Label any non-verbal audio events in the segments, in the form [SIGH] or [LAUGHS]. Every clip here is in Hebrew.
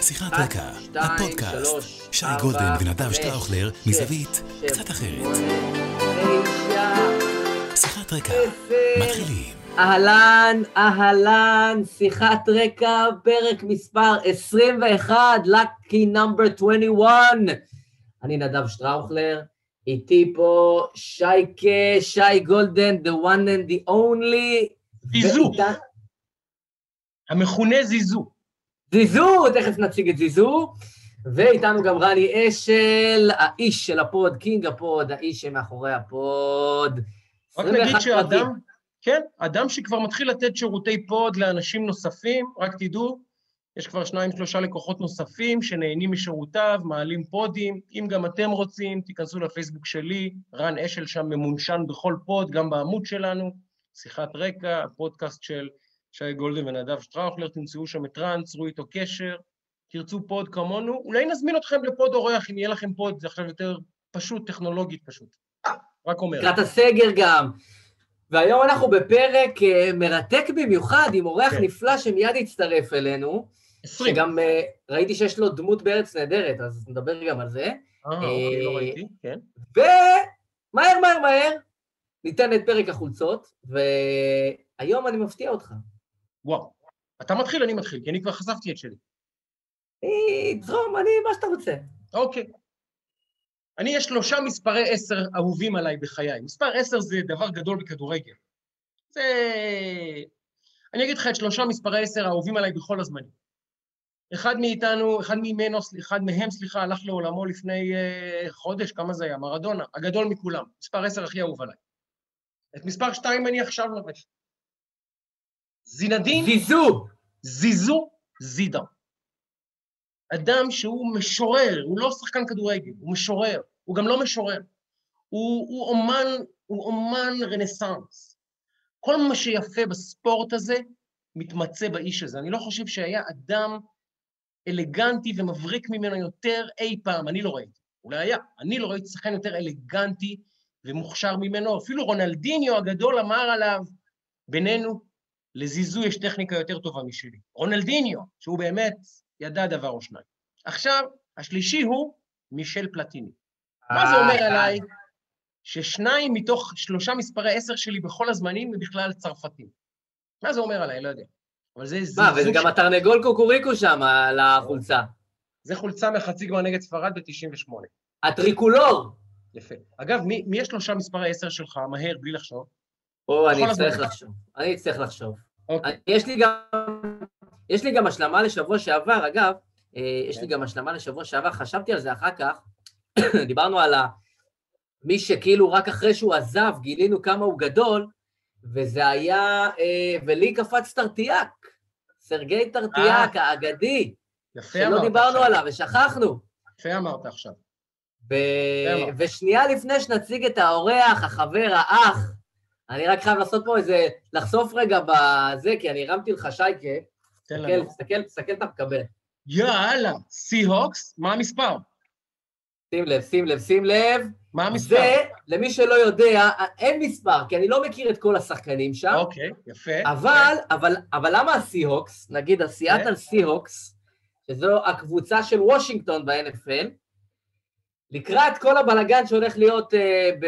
שיחת רקע, הפודקאסט. שי גולדן ונדב שטראוכלר, מזווית קצת אחרת. שיחת רקע. מתחילים. אהלן, אהלן, שיחת רקע, פרק מספר 21, lucky number 21. אני נדב שטראוכלר, איתי פה שייקה, שי גולדן, the one and the only. זיזו. ואיתה- המכונה זיזו. זיזו, תכף נציג את זיזו. ואיתנו גם רני אשל, האיש של הפוד, קינג הפוד, האיש שמאחורי הפוד. רק 21 נגיד. שאדם, כן, אדם שכבר מתחיל לתת שירותי פוד לאנשים נוספים, רק תדעו, יש כבר שניים, שלושה לקוחות נוספים שנהנים משירותיו, מעלים פודים. אם גם אתם רוצים, תיכנסו לפייסבוק שלי, רן אשל שם mentioned בכל פוד, גם בעמוד שלנו, שיחת רקע, הפודקאסט של שי גולדן ונדב שטראוכלר, תמצאו שם את רן, צרו איתו קשר, תרצו פוד כמונו, אולי נזמין אתכם לפוד אורח, אם יהיה לכם פוד, זה עכשיו יותר פשוט, טכנולוגית פשוט. רק אומר. לקראת הסגר גם. והיום אנחנו בפרק אה, מרתק במיוחד, עם אורח כן. נפלא שמיד יצטרף אלינו, 20. שגם אה, ראיתי שיש לו דמות בארץ נהדרת, אז נדבר גם על זה. אה, אוקיי, לא אה, ראיתי, כן. ומהר, מהר, מהר, ניתן את פרק החולצות, והיום אני מפתיע אותך. וואו. אתה מתחיל, אני מתחיל, כי אני כבר חשפתי את שלי. אה, זרום, אני, מה שאתה רוצה. אוקיי. אני, יש שלושה מספרי עשר אהובים עליי בחיי. מספר עשר זה דבר גדול בכדורגל. זה... אני אגיד לך את שלושה מספרי עשר האהובים עליי בכל הזמנים. אחד מאיתנו, אחד ממנו, אחד מהם, סליחה, הלך לעולמו לפני uh, חודש, כמה זה היה? מרדונה, הגדול מכולם. מספר עשר הכי אהוב עליי. את מספר שתיים אני עכשיו לובש. זינדין זיזו! זיזו זידה. אדם שהוא משורר, הוא לא שחקן כדורגל, הוא משורר, הוא גם לא משורר. הוא, הוא אומן, הוא אומן רנסאנס. כל מה שיפה בספורט הזה מתמצא באיש הזה. אני לא חושב שהיה אדם אלגנטי ומבריק ממנו יותר אי פעם, אני לא ראיתי. אולי היה, אני לא ראיתי שחקן יותר אלגנטי ומוכשר ממנו. אפילו רונלדיניו הגדול אמר עליו, בינינו, לזיזו יש טכניקה יותר טובה משלי. רונלדיניו, שהוא באמת ידע דבר או שניים. עכשיו, השלישי הוא מישל פלטיני. מה זה אומר אה, עליי? ששניים מתוך שלושה מספרי עשר שלי בכל הזמנים הם בכלל צרפתים. מה זה אומר עליי? לא יודע. אבל זה. מה, וזה גם התרנגול קוקוריקו שם על החולצה. זה חולצה מחצי גמר נגד ספרד ב-98. הטריקולור! יפה. אגב, מי, מי השלושה מספרי עשר שלך? מהר, בלי לחשוב. או, אני אצטרך. לחשוב. אני אצטרך לחשוב. אוקיי. אני- יש לי גם... יש לי גם השלמה לשבוע שעבר, אגב, אה, יש לי כן. גם השלמה לשבוע שעבר, חשבתי על זה אחר כך, [COUGHS] דיברנו על ה... מי שכאילו רק אחרי שהוא עזב גילינו כמה הוא גדול, וזה היה, אה, ולי קפץ טרטיאק, סרגי טרטיאק האגדי, שלא דיברנו. עליו ושכחנו. יפה אמרת עכשיו. ושנייה לפני שנציג את האורח, החבר, האח, אני רק חייב לעשות פה איזה, לחשוף רגע בזה, כי אני הרמתי לך שייקה, תן לנו. תסתכל, תסתכל, אתה מקבל. יאללה, סי-הוקס, מה המספר? שים לב, שים לב, שים לב. מה המספר? זה, למי שלא יודע, אין מספר, כי אני לא מכיר את כל השחקנים שם, אוקיי, יפה. אבל, אבל, אבל למה הסי-הוקס, נגיד הסיאטל כן. סי-הוקס, שזו הקבוצה של וושינגטון ב-NFL, לקראת כל הבלגן שהולך להיות אה, ב...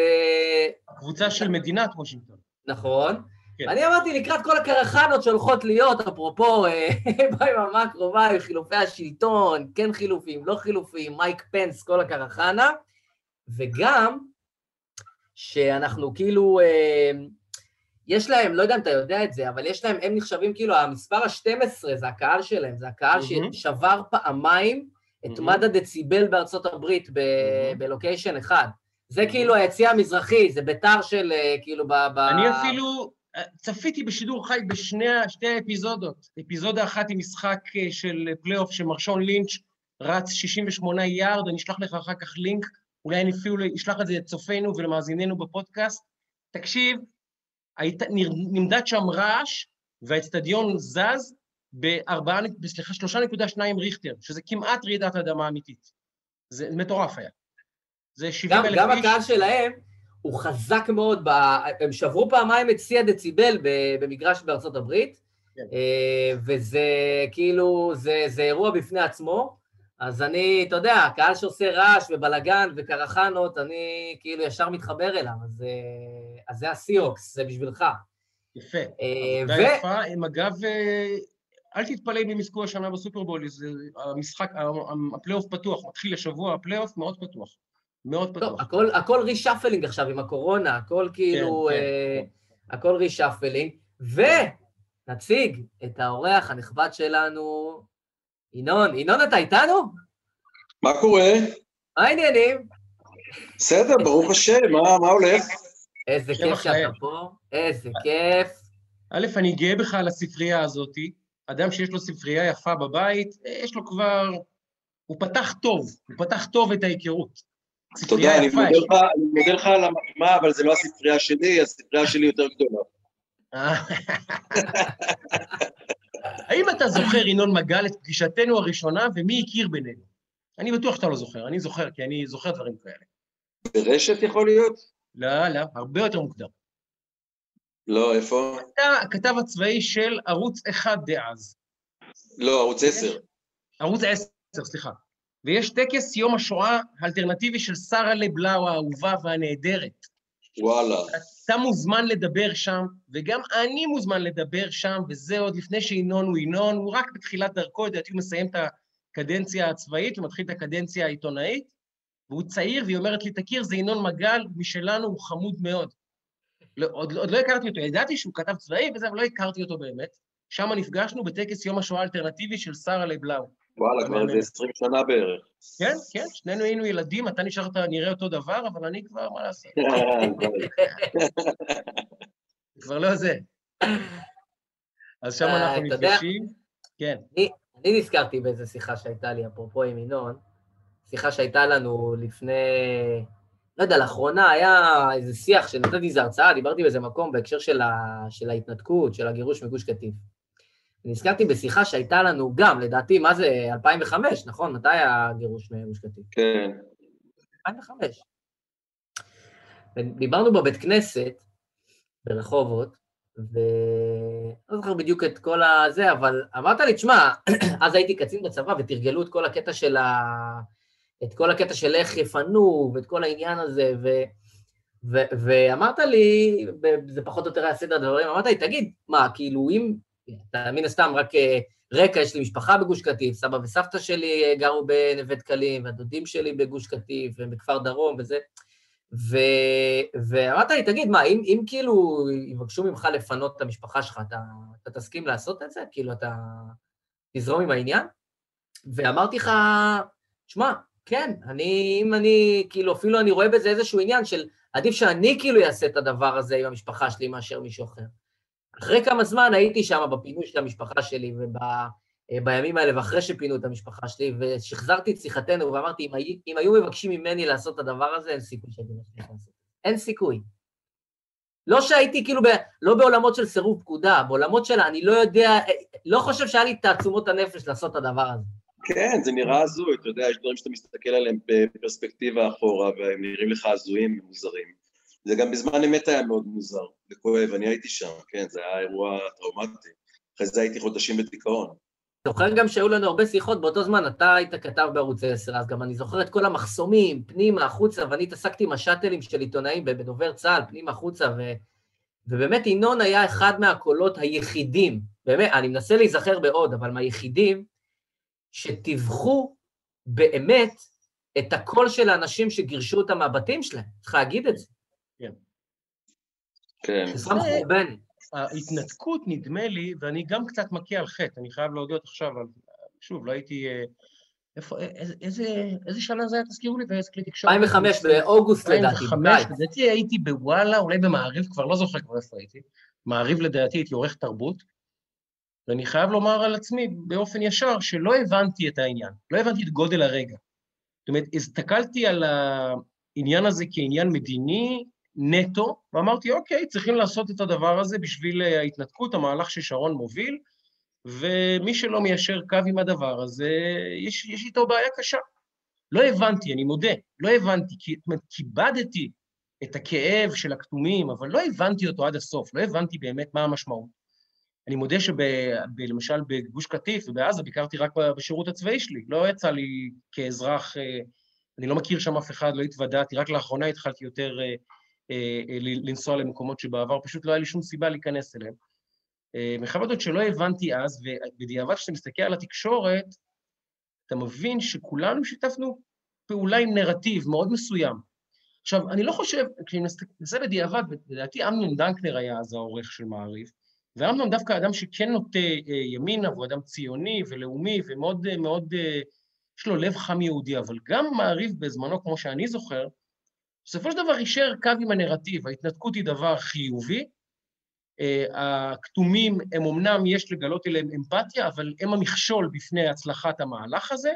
הקבוצה של מדינת וושינגטון. נכון. כן. ואני אמרתי, לקראת כל הקרחנות שהולכות להיות, אפרופו אה, [LAUGHS] ביממה הקרובה, חילופי השלטון, כן חילופים, לא חילופים, מייק פנס, כל הקרחנה, וגם שאנחנו כאילו, אה, יש להם, לא יודע אם אתה יודע את זה, אבל יש להם, הם נחשבים כאילו, המספר ה-12 זה הקהל שלהם, זה הקהל מהמם. ששבר פעמיים אתה מהמם. מד הדציבל בארצות הברית ב- מהמם. בלוקיישן אחד. זה כאילו היציא המזרחי, זה ביתר של אה, כאילו ב... ב- אני אפילו אה, צפיתי בשידור חי בשני ה- שתי האפיזודות. אפיזודה אחת היא משחק אה, של פלייאוף שמרשון לינץ' רץ 68 יארד, אני אשלח לך אחר כך לינק, אולי אני אפילו אשלח את זה לצופינו ולמאזיננו בפודקאסט. תקשיב, היית, נמדד שם רעש, והאצטדיון זז בארבעה, סליחה, שלושה נקודה שניים ריכטר, שזה כמעט רעידת אדמה אמיתית. זה מטורף היה. זה 70 גם, אלף גם איש. הקהל שלהם הוא חזק מאוד, ב... הם שברו פעמיים את שיא הדציבל במגרש בארצות הברית, כן. אה, וזה כאילו, זה, זה אירוע בפני עצמו, אז אני, אתה יודע, קהל שעושה רעש ובלאגן וקרחנות, אני כאילו ישר מתחבר אליו, אז, אה, אז זה הסיוקס, זה בשבילך. יפה. אה, עבודה ו- יפה, הם אגב, אל תתפלא אם הם יזכו השנה בסופרבול, זה המשחק, הפלייאוף פתוח, מתחיל השבוע, הפלייאוף מאוד פתוח. מאוד טוב, פתוח. הכל, הכל reshuffling עכשיו עם הקורונה, הכל כאילו, כן, אה, כן. הכל reshuffling, ונציג את האורח הנכבד שלנו, ינון. ינון, אתה איתנו? מה קורה? מה העניינים? בסדר, ברוך השם, מה, מה הולך? איזה כיף שאתה. פה, איזה כיף. א', אני גאה בך על הספרייה הזאתי. אדם שיש לו ספרייה יפה בבית, אה, יש לו כבר... הוא פתח טוב, הוא פתח טוב את ההיכרות. תודה, אני יפה, מודה יש- לך, אני מודה לך על המחמאה, אבל זה לא הספרייה שלי, הספרייה שלי יותר גדולה. אה. [LAUGHS] האם אתה זוכר, ינון מגל, את פגישתנו הראשונה ומי הכיר בינינו? אני בטוח שאתה לא זוכר, אני זוכר, כי אני זוכר דברים כאלה. ברשת יכול להיות? לא, לא, הרבה יותר מוקדם. לא, איפה? אתה הכתב הצבאי של ערוץ אחד דאז. לא, ערוץ 10. ערוץ 10, סליחה. ויש טקס יום השואה האלטרנטיבי של שרה לבלאו האהובה והנהדרת. וואלה. אתה מוזמן לדבר שם, וגם אני מוזמן לדבר שם, וזה עוד לפני שינון הוא ינון, הוא רק בתחילת דרכו, לדעתי הוא מסיים את הקדנציה הצבאית, הוא מתחיל את הקדנציה העיתונאית, והוא צעיר, והיא אומרת לי, תכיר, זה ינון מגל, משלנו, הוא חמוד מאוד. לא, עוד, עוד לא הכרתי אותו, ידעתי שהוא כתב צבאי וזה, אבל לא הכרתי אותו באמת. שם נפגשנו בטקס יום השואה האלטרנטיבי של שרה לבלאו. וואלה, כבר איזה 20 שנה בערך. כן, כן, שנינו היינו ילדים, אתה נשארת נראה אותו דבר, אבל אני כבר, מה לעשות, [LAUGHS] כבר לא זה. אז שם אה, אנחנו נפגשים. כן, אני, אני נזכרתי באיזה שיחה שהייתה לי, אפרופו עם ינון, שיחה שהייתה לנו לפני, לא יודע, לאחרונה היה איזה שיח שנתתי איזו הרצאה, דיברתי באיזה מקום בהקשר של, ה, של ההתנתקות, של הגירוש מגוש קטיף. נזכרתי בשיחה שהייתה לנו גם, לדעתי, מה זה, 2005, נכון? מתי הגירוש מגוש קטיף? כן. 2005. ודיברנו בבית כנסת ברחובות, ולא זוכר בדיוק את כל הזה, אבל אמרת לי, תשמע, [CLEARS THROAT] אז הייתי קצין בצבא ותרגלו את כל הקטע של ה... את כל הקטע של איך יפנו, ואת כל העניין הזה, ו... ו... ואמרת לי, זה פחות או יותר היה סדר הדברים, אמרת לי, תגיד, מה, כאילו, אם, אתה מן הסתם רק אה, רקע, יש לי משפחה בגוש קטיף, סבא וסבתא שלי אה, גרו בנווה דקלים, והדודים שלי בגוש קטיף, והם בכפר דרום וזה, ו... ואמרת לי, תגיד, מה, אם, אם כאילו יבקשו ממך לפנות את המשפחה שלך, אתה, אתה תסכים לעשות את זה? כאילו, אתה תזרום עם העניין? ואמרתי לך, שמע, כן, אני, אם אני, כאילו, אפילו אני רואה בזה איזשהו עניין של עדיף שאני כאילו אעשה את הדבר הזה עם המשפחה שלי מאשר מישהו אחר. אחרי כמה זמן הייתי שם בפינוי של המשפחה שלי ובימים האלה, ואחרי שפינו את המשפחה שלי, ושחזרתי את שיחתנו ואמרתי, אם, אם היו מבקשים ממני לעשות את הדבר הזה, אין סיכוי שהייתי מצליח לעשות. אין סיכוי. לא שהייתי כאילו, ב, לא בעולמות של סירוב פקודה, בעולמות של אני לא יודע, לא חושב שהיה לי תעצומות הנפש לעשות את הדבר הזה. כן, זה נראה הזוי, אתה יודע, יש דברים שאתה מסתכל עליהם בפרספקטיבה אחורה, והם נראים לך הזויים ומוזרים. זה גם בזמן אמת היה מאוד מוזר וכואב, אני הייתי שם, כן, זה היה אירוע טראומטי. אחרי זה הייתי חודשים בדיכאון. זוכר גם שהיו לנו הרבה שיחות, באותו זמן אתה היית כתב בערוץ 10, אז גם אני זוכר את כל המחסומים, פנימה, החוצה, ואני התעסקתי עם השאטלים של עיתונאים בדובר צה"ל, פנימה, החוצה, ו... ובאמת ינון היה אחד מהקולות היחידים, באמת, אני מנסה להיזכר בעוד, אבל מהיחידים, שטיווחו באמת את הקול של האנשים שגירשו אותם מהבתים שלהם. צריך להגיד את זה. כן. זה סתם חורבן. ההתנתקות, נדמה לי, ואני גם קצת מכה על חטא, אני חייב להודות עכשיו, אבל שוב, לא הייתי... אה, איפה, איזה, איזה, איזה שנה זה היה, תזכירו לי, ואיזה כלי תקשורת? 2005, באוגוסט לדעתי, 2005, בקיץ. לדעתי הייתי בוואלה, אולי במעריב, כבר לא זוכר כבר איפה הייתי. מעריב לדעתי הייתי עורך תרבות, ואני חייב לומר על עצמי באופן ישר שלא הבנתי את העניין, לא הבנתי את גודל הרגע. זאת אומרת, הסתכלתי על העניין הזה כעניין מדיני נטו, ואמרתי, אוקיי, צריכים לעשות את הדבר הזה בשביל ההתנתקות, המהלך ששרון מוביל, ומי שלא מיישר קו עם הדבר הזה, יש, יש איתו בעיה קשה. לא הבנתי, אני מודה, לא הבנתי, זאת אומרת, כיבדתי את הכאב של הכתומים, אבל לא הבנתי אותו עד הסוף, לא הבנתי באמת מה המשמעות. אני מודה שלמשל בגוש קטיף ובעזה ביקרתי רק בשירות הצבאי שלי, לא יצא לי כאזרח, אה, אני לא מכיר שם אף אחד, לא התוודעתי, רק לאחרונה התחלתי יותר אה, אה, לנסוע למקומות שבעבר פשוט לא היה לי שום סיבה להיכנס אליהם. מחייב אותות שלא הבנתי אז, ובדיעבד כשאתה מסתכל על התקשורת, אתה מבין שכולנו שיתפנו פעולה עם נרטיב מאוד מסוים. עכשיו, אני לא חושב, כשאני מנסה בדיעבד, לדעתי אמנון דנקנר היה אז העורך של מעריב, ואמנון דווקא אדם שכן נוטה אה, ימינה, והוא אדם ציוני ולאומי, ומאוד אה, מאוד, אה, יש לו לב חם יהודי, אבל גם מעריב בזמנו, כמו שאני זוכר, בסופו של דבר יישר קו עם הנרטיב, ההתנתקות היא דבר חיובי, הכתומים הם אמנם יש לגלות אליהם אמפתיה, אבל הם המכשול בפני הצלחת המהלך הזה,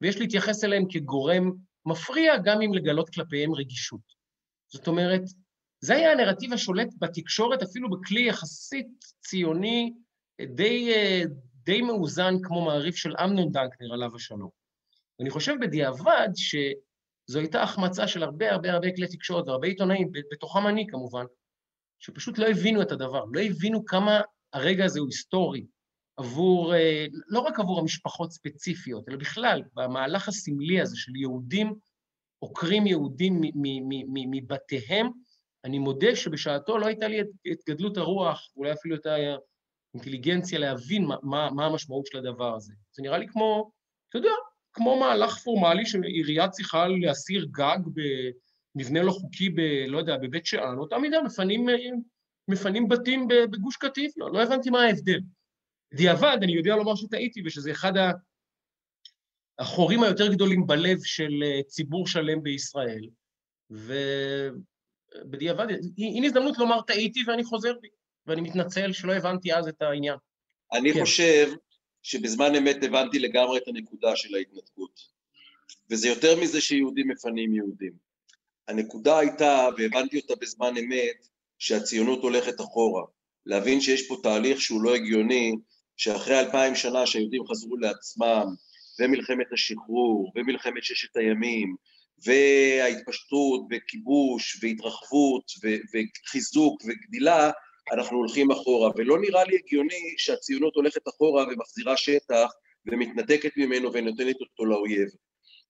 ויש להתייחס אליהם כגורם מפריע גם אם לגלות כלפיהם רגישות. זאת אומרת, זה היה הנרטיב השולט בתקשורת, אפילו בכלי יחסית ציוני די, די מאוזן כמו מעריף של אמנון דנקנר, עליו השלום. ואני חושב בדיעבד שזו הייתה החמצה של הרבה הרבה הרבה כלי תקשורת והרבה עיתונאים, בתוכם אני כמובן, שפשוט לא הבינו את הדבר, לא הבינו כמה הרגע הזה הוא היסטורי עבור, לא רק עבור המשפחות ספציפיות, אלא בכלל, במהלך הסמלי הזה של יהודים, עוקרים יהודים מבתיהם, אני מודה שבשעתו לא הייתה לי את גדלות הרוח, אולי אפילו את האינטליגנציה להבין מה, מה, מה המשמעות של הדבר הזה. זה נראה לי כמו, אתה יודע, כמו מהלך פורמלי שעירייה צריכה להסיר גג במבנה לא חוקי, ב, לא יודע, בבית שאן, אותה מידה מפנים, מפנים בתים בגוש קטיף, לא, לא הבנתי מה ההבדל. בדיעבד, אני יודע לומר שטעיתי ושזה אחד החורים היותר גדולים בלב של ציבור שלם בישראל, ו... בדיעבד, הנה הזדמנות לומר טעיתי ואני חוזר בי, ואני מתנצל שלא הבנתי אז את העניין. אני כן. חושב שבזמן אמת הבנתי לגמרי את הנקודה של ההתנתקות, וזה יותר מזה שיהודים מפנים יהודים. הנקודה הייתה, והבנתי אותה בזמן אמת, שהציונות הולכת אחורה. להבין שיש פה תהליך שהוא לא הגיוני, שאחרי אלפיים שנה שהיהודים חזרו לעצמם, ומלחמת השחרור, ומלחמת ששת הימים, וההתפשטות וכיבוש והתרחבות וחיזוק וגדילה, אנחנו הולכים אחורה, ולא נראה לי הגיוני שהציונות הולכת אחורה ומחזירה שטח ומתנתקת ממנו ונותנת אותו לאויב.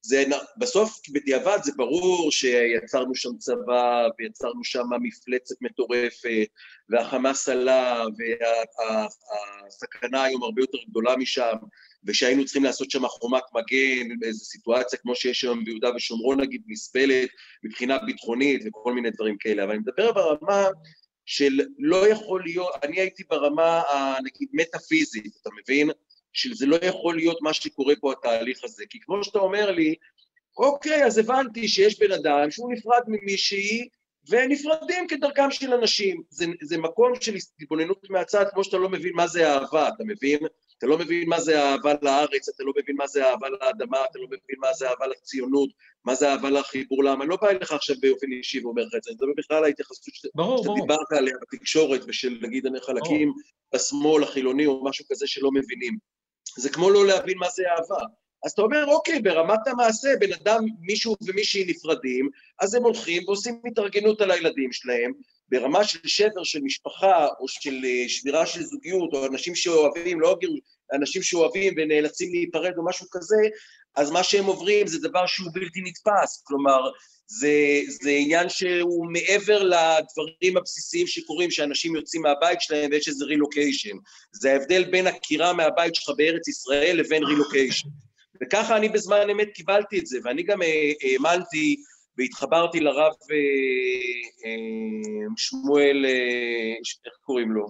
זה בסוף, בדיעבד זה ברור שיצרנו שם צבא ויצרנו שם מפלצת מטורפת והחמאס עלה והסכנה היום הרבה יותר גדולה משם ושהיינו צריכים לעשות שם חומת מגן באיזו סיטואציה כמו שיש היום ביהודה ושומרון נגיד נסבלת מבחינה ביטחונית וכל מיני דברים כאלה, אבל אני מדבר ברמה של לא יכול להיות, אני הייתי ברמה נגיד מטאפיזית, אתה מבין? שזה לא יכול להיות מה שקורה פה התהליך הזה, כי כמו שאתה אומר לי, אוקיי, אז הבנתי שיש בן אדם שהוא נפרד ממישהי ונפרדים כדרכם של אנשים. זה, זה מקום של התבוננות מהצד, כמו שאתה לא מבין מה זה אהבה, אתה מבין? אתה לא מבין מה זה אהבה לארץ, אתה לא מבין מה זה אהבה לאדמה, אתה לא מבין מה זה אהבה לציונות, מה זה אהבה לחיבור לעם. אני לא בא אליך עכשיו באופן אישי ואומר לך את זה, אני מדבר בכלל על ההתייחסות שאתה דיברת עליה בתקשורת ושל נגיד חלקים בשמאל החילוני או משהו כזה שלא מבינים. זה כמו לא להבין מה זה אהבה. אז אתה אומר, אוקיי, ברמת המעשה, בן אדם, מישהו ומישהי נפרדים, אז הם הולכים ועושים התארגנות על הילדים שלהם, ברמה של שבר של משפחה, או של אה, שבירה של זוגיות, או אנשים שאוהבים, לא אנשים שאוהבים ונאלצים להיפרד או משהו כזה, אז מה שהם עוברים זה דבר שהוא בלתי נתפס, כלומר, זה, זה עניין שהוא מעבר לדברים הבסיסיים שקורים, שאנשים יוצאים מהבית שלהם ויש איזה רילוקיישן. זה ההבדל בין עקירה מהבית שלך בארץ ישראל לבין רילוקיישן. וככה אני בזמן אמת קיבלתי את זה, ואני גם אה, האמנתי והתחברתי לרב אה, אה, שמואל, איך קוראים לו?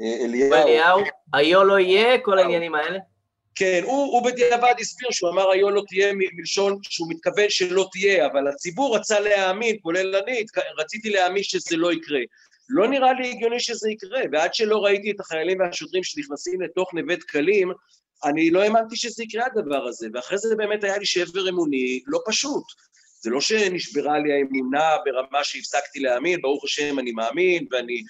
אליהו. אליהו, היו לא יהיה, כל העניינים האלה? כן, הוא, הוא בדיעבד הסביר שהוא אמר היו לא תהיה מלשון שהוא מתכוון שלא תהיה, אבל הציבור רצה להאמין, כולל אני, רציתי להאמין שזה לא יקרה. לא נראה לי הגיוני שזה יקרה, ועד שלא ראיתי את החיילים והשוטרים שנכנסים לתוך נווה דקלים, אני לא האמנתי שזה יקרה הדבר הזה, ואחרי זה באמת היה לי שבר אמוני לא פשוט. זה לא שנשברה לי האמונה ברמה שהפסקתי להאמין, ברוך השם אני מאמין, ואני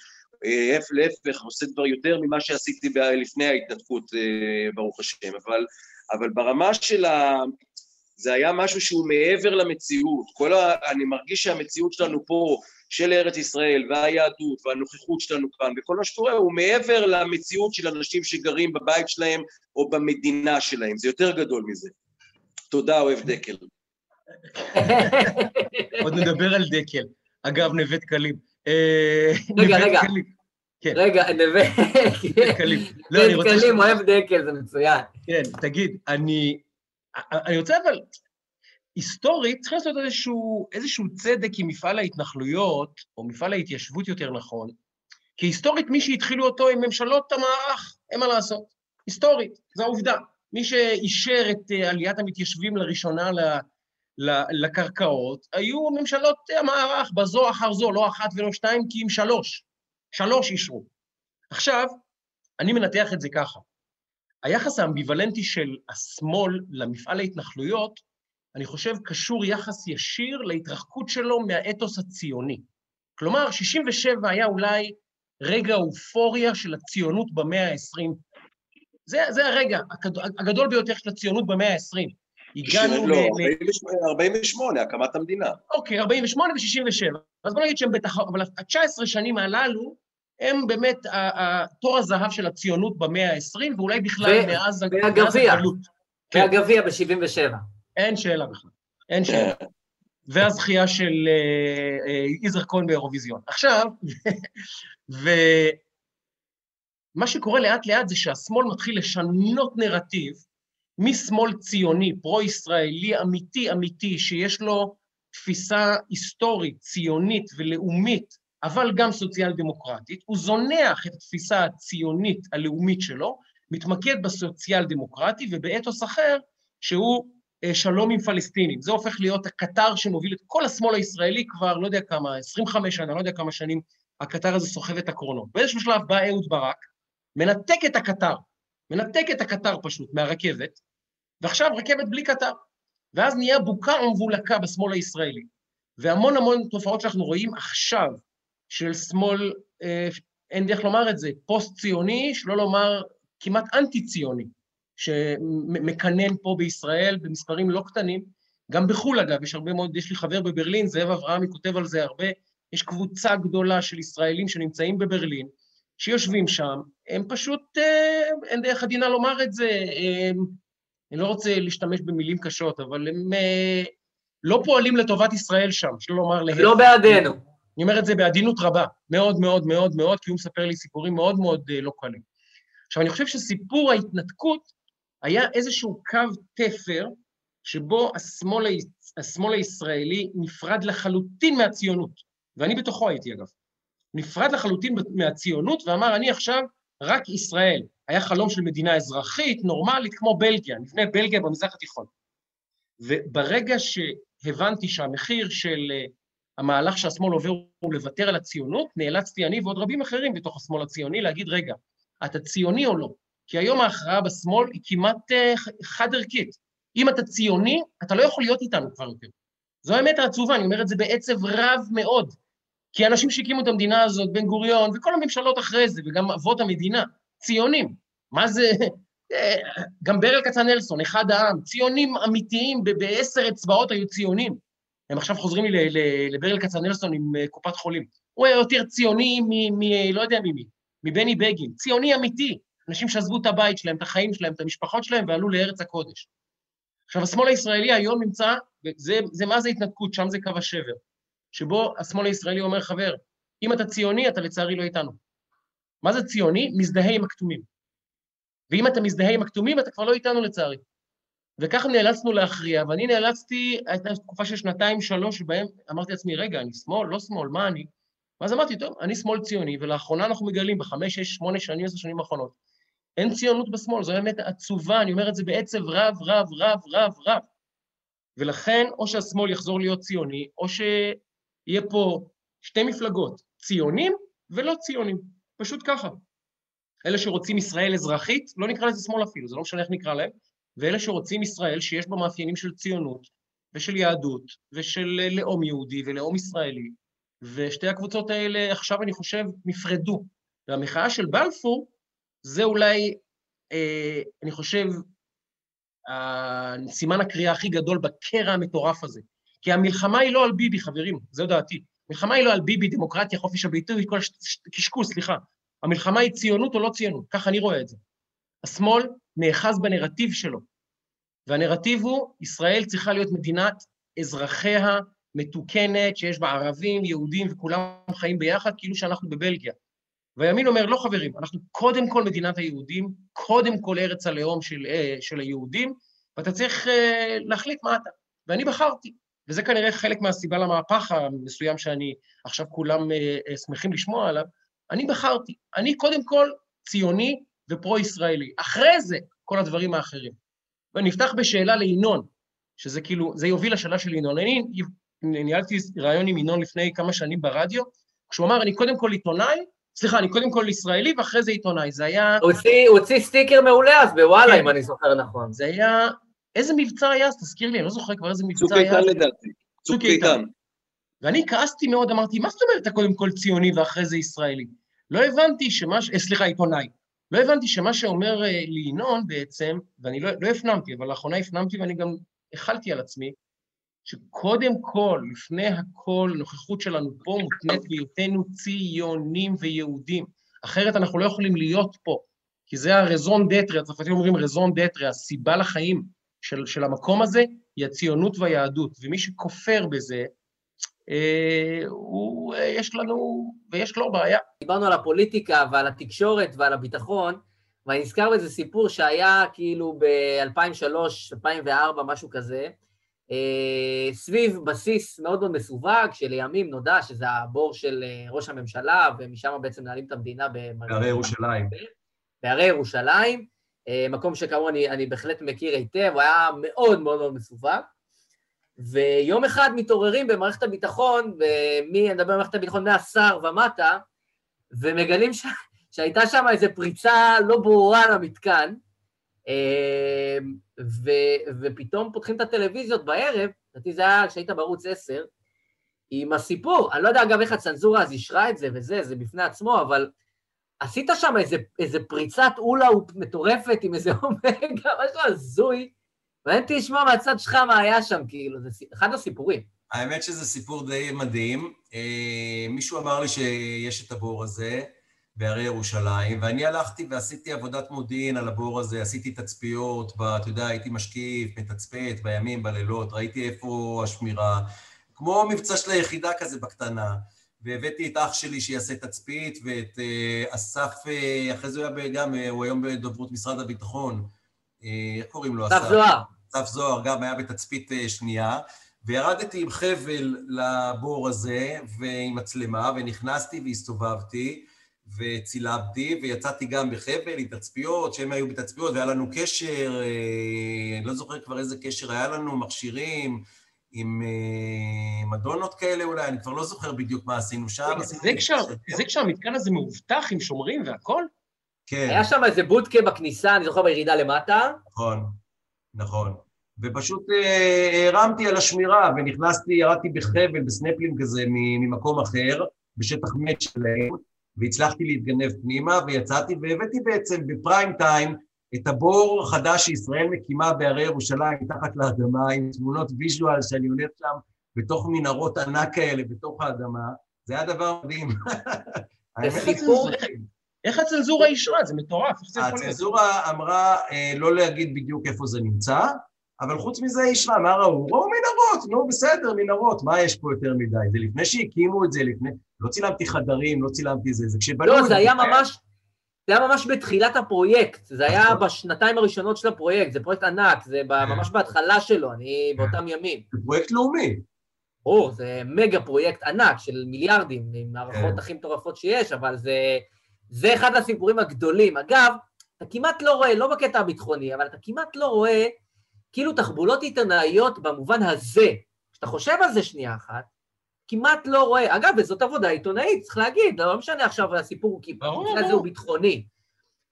להפך עושה דבר יותר ממה שעשיתי לפני ההתנתקות, אה, ברוך השם, אבל, אבל ברמה של ה... זה היה משהו שהוא מעבר למציאות. כל ה... אני מרגיש שהמציאות שלנו פה, של ארץ ישראל, והיהדות, והנוכחות שלנו כאן, וכל מה שקורה, הוא מעבר למציאות של אנשים שגרים בבית שלהם או במדינה שלהם. זה יותר גדול מזה. תודה, אוהב דקל. [LAUGHS] עוד נדבר על דקל. אגב, נווה דקלים. אה, רגע, רגע. דקלים. כן, רגע, נווה... דקלים. לא, אני רוצה... קלים ש- אוהב דקל, זה מצוין. כן, תגיד, אני... אני רוצה אבל... היסטורית, צריך לעשות איזשהו, איזשהו צדק עם מפעל ההתנחלויות, או מפעל ההתיישבות יותר נכון, כי היסטורית מי שהתחילו אותו עם ממשלות המערך, אין מה לעשות. היסטורית, זו העובדה. מי שאישר את אה, עליית המתיישבים לראשונה לקרקעות, היו ממשלות המערך, בזו אחר זו, לא אחת ולא שתיים, כי אם שלוש. שלוש אישרו. עכשיו, אני מנתח את זה ככה. היחס האמביוולנטי של השמאל למפעל ההתנחלויות, אני חושב קשור יחס ישיר להתרחקות שלו מהאתוס הציוני. כלומר, 67' היה אולי רגע אופוריה של הציונות במאה ה-20. זה, זה הרגע הגד- הגדול ביותר של הציונות במאה ה-20. הגענו לא, ל... ל- 48, 48, הקמת המדינה. אוקיי, 48 ו-67. אז בוא נגיד שהם בתחרות, אבל ה-19 שנים הללו, הם באמת תור הזהב של הציונות במאה ה-20, ואולי בכלל מאז, ה- והגביע. הגלות. כן. והגביע ב-77. אין שאלה בכלל, אין שאלה. והזכייה של אה, אה, יזהר כהן באירוויזיון. עכשיו, ומה שקורה לאט-לאט זה שהשמאל מתחיל לשנות נרטיב משמאל ציוני, פרו-ישראלי אמיתי אמיתי, שיש לו תפיסה היסטורית, ציונית ולאומית, אבל גם סוציאל-דמוקרטית, הוא זונח את התפיסה הציונית הלאומית שלו, מתמקד בסוציאל-דמוקרטי ובאתוס אחר, שהוא אה, שלום עם פלסטינים. זה הופך להיות הקטר שמוביל את כל השמאל הישראלי כבר, לא יודע כמה, 25 שנה, לא יודע כמה שנים, הקטר הזה סוחב את הקרונות. באיזשהו שלב בא אהוד ברק, מנתק את הקטר, מנתק את הקטר פשוט מהרכבת, ועכשיו רכבת בלי קטר. ואז נהיה בוקה ומבולקה בשמאל הישראלי. והמון המון תופעות שאנחנו רואים עכשיו, של שמאל, אה, אין דרך לומר את זה, פוסט-ציוני, שלא לומר כמעט אנטי-ציוני, שמקנן פה בישראל במספרים לא קטנים, גם בחו"ל אגב, יש הרבה מאוד, יש לי חבר בברלין, זאב אברהמי כותב על זה הרבה, יש קבוצה גדולה של ישראלים שנמצאים בברלין, שיושבים שם, הם פשוט, אה, אין דרך עדינה לומר את זה, הם, אני לא רוצה להשתמש במילים קשות, אבל הם אה, לא פועלים לטובת ישראל שם, שלא לומר להפך. לא בעדנו. אני אומר את זה בעדינות רבה, מאוד מאוד מאוד מאוד, כי הוא מספר לי סיפורים מאוד מאוד אה, לא קלים. עכשיו, אני חושב שסיפור ההתנתקות היה איזשהו קו תפר שבו השמאל, השמאל הישראלי נפרד לחלוטין מהציונות, ואני בתוכו הייתי אגב. נפרד לחלוטין מהציונות ואמר, אני עכשיו רק ישראל. היה חלום של מדינה אזרחית, נורמלית, כמו בלגיה, נבנה בלגיה במזרח התיכון. וברגע שהבנתי שהמחיר של אה, המהלך שהשמאל עובר הוא לוותר על הציונות, נאלצתי אני ועוד רבים אחרים בתוך השמאל הציוני להגיד, רגע, אתה ציוני או לא? כי היום ההכרעה בשמאל היא כמעט אה, חד-ערכית. אם אתה ציוני, אתה לא יכול להיות איתנו כבר יותר. זו האמת העצובה, אני אומר את זה בעצב רב מאוד. כי האנשים שהקימו את המדינה הזאת, בן גוריון, וכל הממשלות אחרי זה, וגם אבות המדינה, ציונים. מה זה... [LAUGHS] אה, גם ברל כצנלסון, אחד העם, ציונים אמיתיים, בעשר אצבעות היו ציונים. הם עכשיו חוזרים לי לברל כצנלסון עם אה, קופת חולים. הוא היה יותר ציוני. מ- לא יודע ממי, מבני בגין. ציוני אמיתי. אנשים שעזבו את הבית שלהם, את החיים שלהם, את המשפחות שלהם, ועלו לארץ הקודש. עכשיו, השמאל הישראלי היום נמצא, זה, זה מה זה התנתקות, שם זה קו השבר, שבו השמאל הישראלי אומר, חבר, אם אתה ציוני, אתה לצערי לא איתנו. מה זה ציוני? מזדהה עם הכתומים. ואם אתה מזדהה עם הכתומים, אתה כבר לא איתנו לצערי. וככה נאלצנו להכריע, ואני נאלצתי, הייתה תקופה של שנתיים, שלוש, שבהם אמרתי לעצמי, רגע, אני שמאל, לא שמאל, מה אני? ואז אמרתי, טוב, אני שמאל ציוני, ולאחרונה אנחנו מגלים, בחמש, שש, שמונה שנים, עשר שנים האחרונות, אין ציונות בשמאל, זו באמת עצובה, אני אומר את זה בעצב רב, רב, רב, רב, רב. ולכן, או שהשמאל יחזור להיות ציוני, או שיהיה פה שתי מפלגות, ציונים ולא ציונים, פשוט ככה. אלה שרוצים ישראל אזרחית, לא נקרא לזה שמאל אפילו, זה לא משנה איך נקרא להם, ואלה שרוצים ישראל שיש בה מאפיינים של ציונות, ושל יהדות, ושל לאום יהודי ולאום ישראלי, ושתי הקבוצות האלה עכשיו, אני חושב, נפרדו. והמחאה של בלפור, זה אולי, אה, אני חושב, סימן הקריאה הכי גדול בקרע המטורף הזה. כי המלחמה היא לא על ביבי, חברים, זו דעתי. המלחמה היא לא על ביבי, דמוקרטיה, חופש הביטוי, כל קשקוש, סליחה. המלחמה היא ציונות או לא ציונות, ככה אני רואה את זה. השמאל נאחז בנרטיב שלו, והנרטיב הוא, ישראל צריכה להיות מדינת אזרחיה מתוקנת, שיש בה ערבים, יהודים וכולם חיים ביחד, כאילו שאנחנו בבלגיה. והימין אומר, לא חברים, אנחנו קודם כל מדינת היהודים, קודם כל ארץ הלאום של, אה, של היהודים, ואתה צריך אה, להחליט מה אתה. ואני בחרתי, וזה כנראה חלק מהסיבה למהפך המסוים שאני, עכשיו כולם אה, שמחים לשמוע עליו, אני בחרתי. אני קודם כל ציוני ופרו-ישראלי. אחרי זה, כל הדברים האחרים. ואני אפתח בשאלה לינון, שזה כאילו, זה יוביל לשאלה של ינון. אני ניהלתי ראיון עם ינון לפני כמה שנים ברדיו, כשהוא אמר, אני קודם כל עיתונאי, סליחה, אני קודם כל ישראלי ואחרי זה עיתונאי. זה היה... הוא הוציא סטיקר מעולה אז בוואלה, כן. אם אני זוכר נכון. זה היה... איזה מבצע היה אז? תזכיר לי, אני לא זוכר כבר איזה מבצע היה. צוק איתן לדעתי. צוק איתן. ואני כעסתי מאוד, אמרתי, מה זאת אומרת אתה קודם כל ציוני ואחרי זה ישראלי? לא הבנתי שמה, אה, סליחה, עיתונאי. לא הבנתי שמה שאומר אה, לי ינון בעצם, ואני לא, לא הפנמתי, אבל לאחרונה הפנמתי ואני גם החלתי על עצמי, שקודם כל, לפני הכל, נוכחות שלנו פה מותנית בהיותנו ציונים ויהודים. אחרת אנחנו לא יכולים להיות פה, כי זה הרזון דטרי, הצרפתים אומרים רזון דטרי, הסיבה לחיים של, של המקום הזה היא הציונות והיהדות, ומי שכופר בזה, אה, הוא, אה, יש לנו, ויש לו בעיה. דיברנו על הפוליטיקה ועל התקשורת ועל הביטחון, ואני נזכר באיזה סיפור שהיה כאילו ב-2003, 2004, משהו כזה, אה, סביב בסיס מאוד מאוד מסווג, שלימים נודע שזה הבור של ראש הממשלה, ומשם בעצם מנהלים את המדינה בהרי ירושלים. בהרי ירושלים, מקום שכאמור אני, אני בהחלט מכיר היטב, הוא היה מאוד מאוד מאוד מסווג. ויום אחד מתעוררים במערכת הביטחון, ומי, אני מדבר במערכת הביטחון מהשר ומטה, ומגלים ש... שהייתה שם איזו פריצה לא ברורה למתקן, אמ, ו... ופתאום פותחים את הטלוויזיות בערב, לדעתי זה היה כשהיית בערוץ 10, עם הסיפור. אני לא יודע אגב איך הצנזורה אז אישרה את זה וזה, זה בפני עצמו, אבל עשית שם איזה, איזה פריצת אולה מטורפת עם איזה [LAUGHS] אומגה, משהו הזוי. אותי לשמוע מהצד שלך מה היה שם, כאילו, זה אחד הסיפורים. האמת שזה סיפור די מדהים. אה, מישהו אמר לי שיש את הבור הזה בהרי ירושלים, ואני הלכתי ועשיתי עבודת מודיעין על הבור הזה, עשיתי תצפיות, אתה יודע, הייתי משקיף, מתצפת, בימים, בלילות, ראיתי איפה השמירה, כמו מבצע של היחידה כזה בקטנה. והבאתי את אח שלי שיעשה תצפית, ואת אה, אסף, אה, אחרי זה הוא היה גם, הוא היום בדוברות משרד הביטחון. איך קוראים לו? אסף זוהר. אסף זוהר גם היה בתצפית אה, שנייה, וירדתי עם חבל לבור הזה ועם מצלמה, ונכנסתי והסתובבתי, וצילמתי, ויצאתי גם בחבל עם תצפיות, שהם היו בתצפיות, והיה לנו קשר, אה, אני לא זוכר כבר איזה קשר היה לנו, מכשירים, עם אה, מדונות כאלה אולי, אני כבר לא זוכר בדיוק מה עשינו שם. זה כשהמתקן הזה מאובטח עם שומרים והכל? כן. היה שם איזה בודקה בכניסה, אני זוכר בירידה למטה. נכון. נכון. ופשוט אה, הרמתי על השמירה ונכנסתי, ירדתי בחבל, בסנפלים כזה ממקום אחר, בשטח מת שלהם, והצלחתי להתגנב פנימה, ויצאתי והבאתי בעצם בפריים טיים את הבור החדש שישראל מקימה בהרי ירושלים מתחת לאדמה, עם תמונות ויז'ואל שאני הולך שם בתוך מנהרות ענק כאלה בתוך האדמה, זה היה דבר מדהים. [LAUGHS] איך הצנזורה אישרה? זה מטורף, איך זה יכול להיות? הצנזורה אמרה אה, לא להגיד בדיוק איפה זה נמצא, אבל חוץ מזה אישרה, מה ראו? ראו מנהרות, נו בסדר, מנהרות, מה יש פה יותר מדי? זה לפני שהקימו את זה, לפני... לא צילמתי חדרים, לא צילמתי זה, זה כשבנו... לא, זה היה ממש... זה היה ממש בתחילת הפרויקט, זה היה נכון. בשנתיים הראשונות של הפרויקט, זה פרויקט ענק, זה כן. ממש בהתחלה שלו, אני באותם ימים. זה פרויקט לאומי. ברור, זה מגה פרויקט ענק של מיליארדים, עם מערכות כן. הכי מטורפות שיש, אבל זה... זה אחד הסיפורים הגדולים. אגב, אתה כמעט לא רואה, לא בקטע הביטחוני, אבל אתה כמעט לא רואה כאילו תחבולות עיתונאיות במובן הזה. כשאתה חושב על זה שנייה אחת, כמעט לא רואה, אגב, וזאת עבודה עיתונאית, צריך להגיד, לא משנה עכשיו הסיפור, כי במקרה הזה הוא ביטחוני,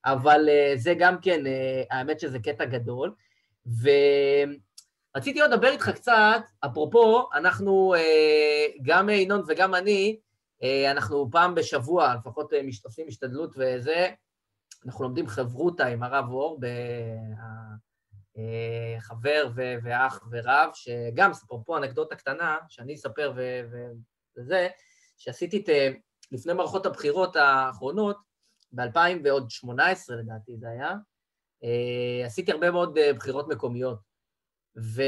אבל uh, זה גם כן, uh, האמת שזה קטע גדול. ורציתי עוד לדבר איתך קצת, אפרופו, אנחנו, uh, גם ינון וגם אני, אה, אנחנו פעם בשבוע, לפחות אה, עושים השתדלות וזה, אנחנו לומדים חברותה עם הרב אור, ב... חבר ו- ואח ורב, שגם, אפרופו אנקדוטה קטנה, שאני אספר וזה, שעשיתי את, אה, לפני מערכות הבחירות האחרונות, ב-2018 לדעתי זה היה, אה, עשיתי הרבה מאוד אה, בחירות מקומיות. ו...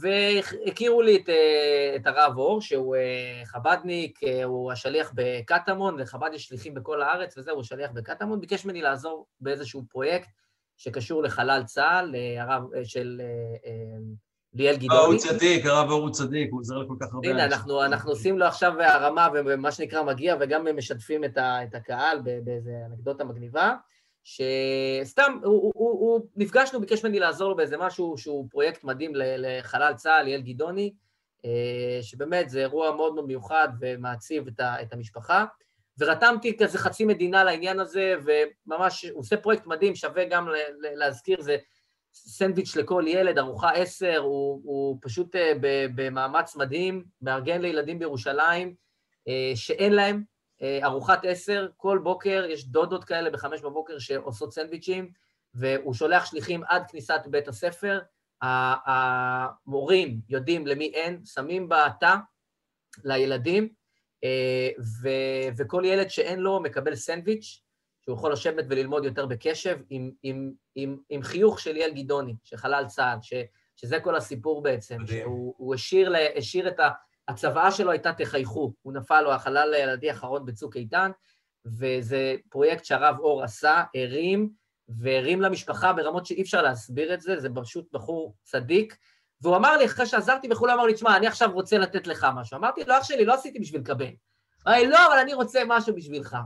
והכירו לי את, אה, את הרב אור, שהוא אה, חבדניק, אה, הוא השליח בקטמון, לחב"ד יש שליחים בכל הארץ וזהו, הוא שליח בקטמון, ביקש ממני לעזור באיזשהו פרויקט שקשור לחלל צה"ל, הרב של ליאל גידוני. הוא צדיק, הרב אור צדיק, הוא עוזר לכל כך הרבה. הנה, אנחנו, אנחנו עושים לו עכשיו הרמה ומה שנקרא מגיע, וגם משתפים את, ה, את הקהל באיזו אנקדוטה מגניבה. שסתם, הוא, הוא, הוא, הוא נפגשנו, ביקש ממני לעזור לו באיזה משהו שהוא פרויקט מדהים לחלל צה"ל, ליאל גדעוני, אה, שבאמת זה אירוע מאוד מאוד מיוחד ומעציב את, ה, את המשפחה. ורתמתי כזה חצי מדינה לעניין הזה, וממש, הוא עושה פרויקט מדהים, שווה גם להזכיר, זה סנדוויץ' לכל ילד, ארוחה עשר, הוא, הוא פשוט אה, במאמץ מדהים, מארגן לילדים בירושלים, אה, שאין להם, אה, ארוחת עשר, כל בוקר יש דודות כאלה בחמש בבוקר שעושות סנדוויצ'ים, והוא שולח שליחים עד כניסת בית הספר. המורים יודעים למי אין, שמים בתא לילדים, ו- וכל ילד שאין לו מקבל סנדוויץ', שהוא יכול לשבת וללמוד יותר בקשב, עם, עם, עם, עם חיוך של ליאל גדעוני, שחלל צה"ל, ש- שזה כל הסיפור בעצם, מדהים. שהוא השאיר, השאיר את ה... הצוואה שלו הייתה תחייכו, הוא נפל, הוא החלל הילדי האחרון בצוק איתן, וזה פרויקט שהרב אור עשה, הרים, והרים למשפחה ברמות שאי אפשר להסביר את זה, זה פשוט בחור צדיק. והוא אמר לי, אחרי שעזרתי וכולי, אמר לי, תשמע, אני עכשיו רוצה לתת לך משהו. אמרתי לו, אח שלי, לא עשיתי בשביל לקבל. אמר לי, לא, אבל אני רוצה משהו בשבילך.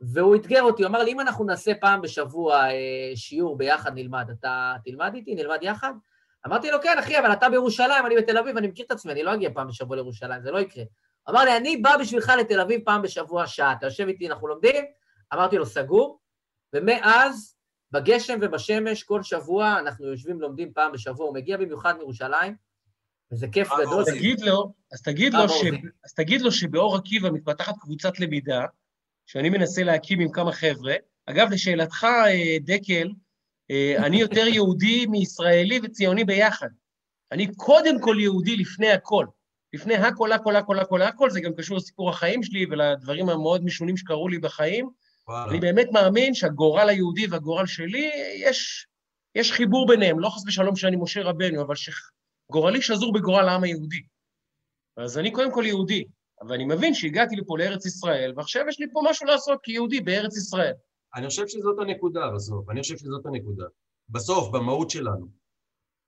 והוא אתגר אותי, הוא אמר לי, אם אנחנו נעשה פעם בשבוע אה, שיעור ביחד נלמד, אתה תלמד איתי, נלמד יחד? אמרתי לו, כן, אחי, אבל אתה בירושלים, אני בתל אביב, אני מכיר את עצמי, אני לא אגיע פעם בשבוע לירושלים, זה לא יקרה. אמר לי, אני בא בשבילך לתל אביב פעם בשבוע שעה, אתה יושב איתי, אנחנו לומדים? אמרתי לו, סגור. ומאז, בגשם ובשמש, כל שבוע אנחנו יושבים, לומדים פעם בשבוע, הוא מגיע במיוחד מירושלים, וזה כיף גדול. אז תגיד לו, אז תגיד לו, ש... אז תגיד לו שבאור עקיבא מתפתחת קבוצת למידה, שאני מנסה להקים עם כמה חבר'ה. אגב, לשאלתך, אה, דקל, אה, אני יותר [LAUGHS] יהודי מישראלי וציוני ביחד. אני קודם כל יהודי לפני הכל. לפני הכל, הכל, הכל, הכל, הכל, זה גם קשור לסיפור החיים שלי ולדברים המאוד משונים שקרו לי בחיים. וואלה. אני באמת מאמין שהגורל היהודי והגורל שלי, יש, יש חיבור ביניהם, לא חס ושלום שאני משה רבנו, אבל שגורלי שזור בגורל העם היהודי. אז אני קודם כל יהודי, אבל אני מבין שהגעתי לפה לארץ ישראל, ועכשיו יש לי פה משהו לעשות כיהודי בארץ ישראל. אני חושב שזאת הנקודה בסוף, אני חושב שזאת הנקודה. בסוף, במהות שלנו.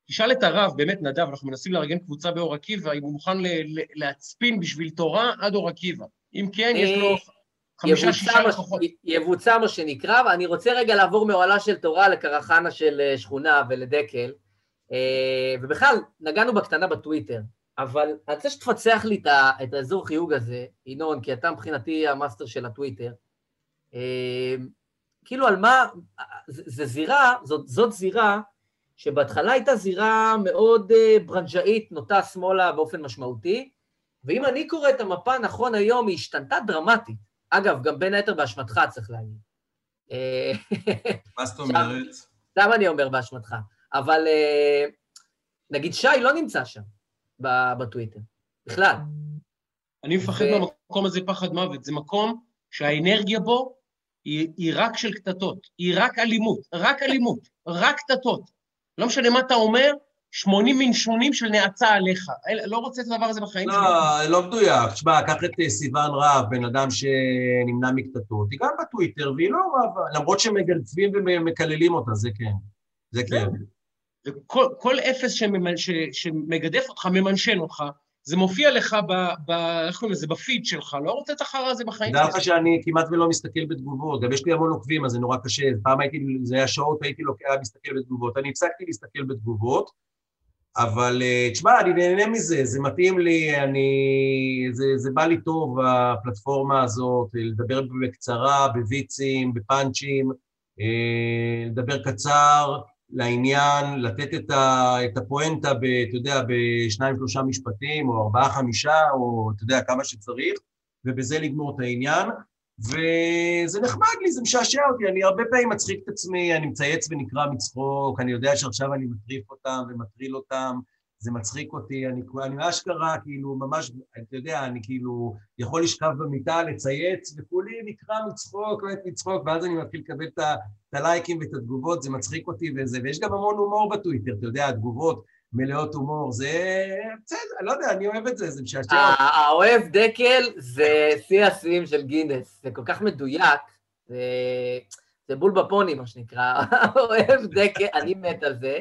תשאל את הרב, באמת, נדב, אנחנו מנסים לארגן קבוצה באור עקיבא, אם הוא מוכן להצפין בשביל תורה עד אור עקיבא. אם כן, יש לו חמישה, שישה לקוחות. יבוצע מה שנקרא, ואני רוצה רגע לעבור מאוהלה של תורה לקרחנה של אה, שכונה ולדקל. אה, ובכלל, נגענו בקטנה בטוויטר, אבל אני רוצה שתפצח לי את האזור חיוג הזה, ינון, כי אתה מבחינתי המאסטר של הטוויטר. אה, כאילו על מה, זה זירה, זאת, זאת זירה שבהתחלה הייתה זירה מאוד ברנג'אית, נוטה שמאלה באופן משמעותי, ואם אני קורא את המפה נכון היום, היא השתנתה דרמטית. אגב, גם בין היתר באשמתך, צריך להגיד. אה, מה זאת [LAUGHS] אומרת? למה אני אומר באשמתך? אבל uh, נגיד שי לא נמצא שם בטוויטר, בכלל. אני מפחד. מהמקום הזה פחד מוות, זה מקום שהאנרגיה בו היא, היא רק של קטטות, היא רק אלימות, רק אלימות, רק קטטות. לא משנה מה אתה אומר, 80 מן 80 של נאצה עליך. לא רוצה את הדבר הזה בחיים לא, שלי. לא, לא מדויק. תשמע, קח את אה, סיוון רהב, בן אדם שנמנע מקטטות, היא גם בטוויטר, והיא לא רבה, למרות שמגלצבים ומקללים אותה, זה כן. זה כן. וכל אפס שמגדף אותך, ממנשן אותך, זה מופיע לך ב... איך קוראים לזה? בפיד שלך, לא רוצה את החרא הזה בחיים. תדע לך שאני כמעט ולא מסתכל בתגובות, גם יש לי המון עוקבים, אז זה נורא קשה. פעם הייתי, זה היה שעות, הייתי לוקח, מסתכל בתגובות. אני הפסקתי להסתכל בתגובות, אבל אה, תשמע, אני נהנה מזה, זה מתאים לי, אני... זה, זה בא לי טוב, הפלטפורמה הזאת, לדבר בקצרה, בוויצים, בפאנצ'ים, אה, לדבר קצר, לעניין, לתת את, ה, את הפואנטה, ב, אתה יודע, בשניים, שלושה משפטים, או ארבעה, חמישה, או אתה יודע, כמה שצריך, ובזה לגמור את העניין. וזה נחמד לי, זה משעשע אותי, אני הרבה פעמים מצחיק את עצמי, אני מצייץ ונקרע מצחוק, אני יודע שעכשיו אני מטריף אותם ומטריל אותם, זה מצחיק אותי, אני, אני אשכרה, כאילו, ממש, אתה יודע, אני כאילו יכול לשכב במיטה, לצייץ, וכולי נקרע מצחוק, לא מצחוק, ואז אני מתחיל לקבל את הלייקים ואת התגובות, זה מצחיק אותי וזה, ויש גם המון הומור בטוויטר, אתה יודע, התגובות מלאות הומור, זה בסדר, לא יודע, אני אוהב את זה, זה משעשע. האוהב דקל זה שיא השיאים של גינס, זה כל כך מדויק, זה, זה בול בפוני, מה שנקרא, [LAUGHS] אוהב דקל, אני מת על זה.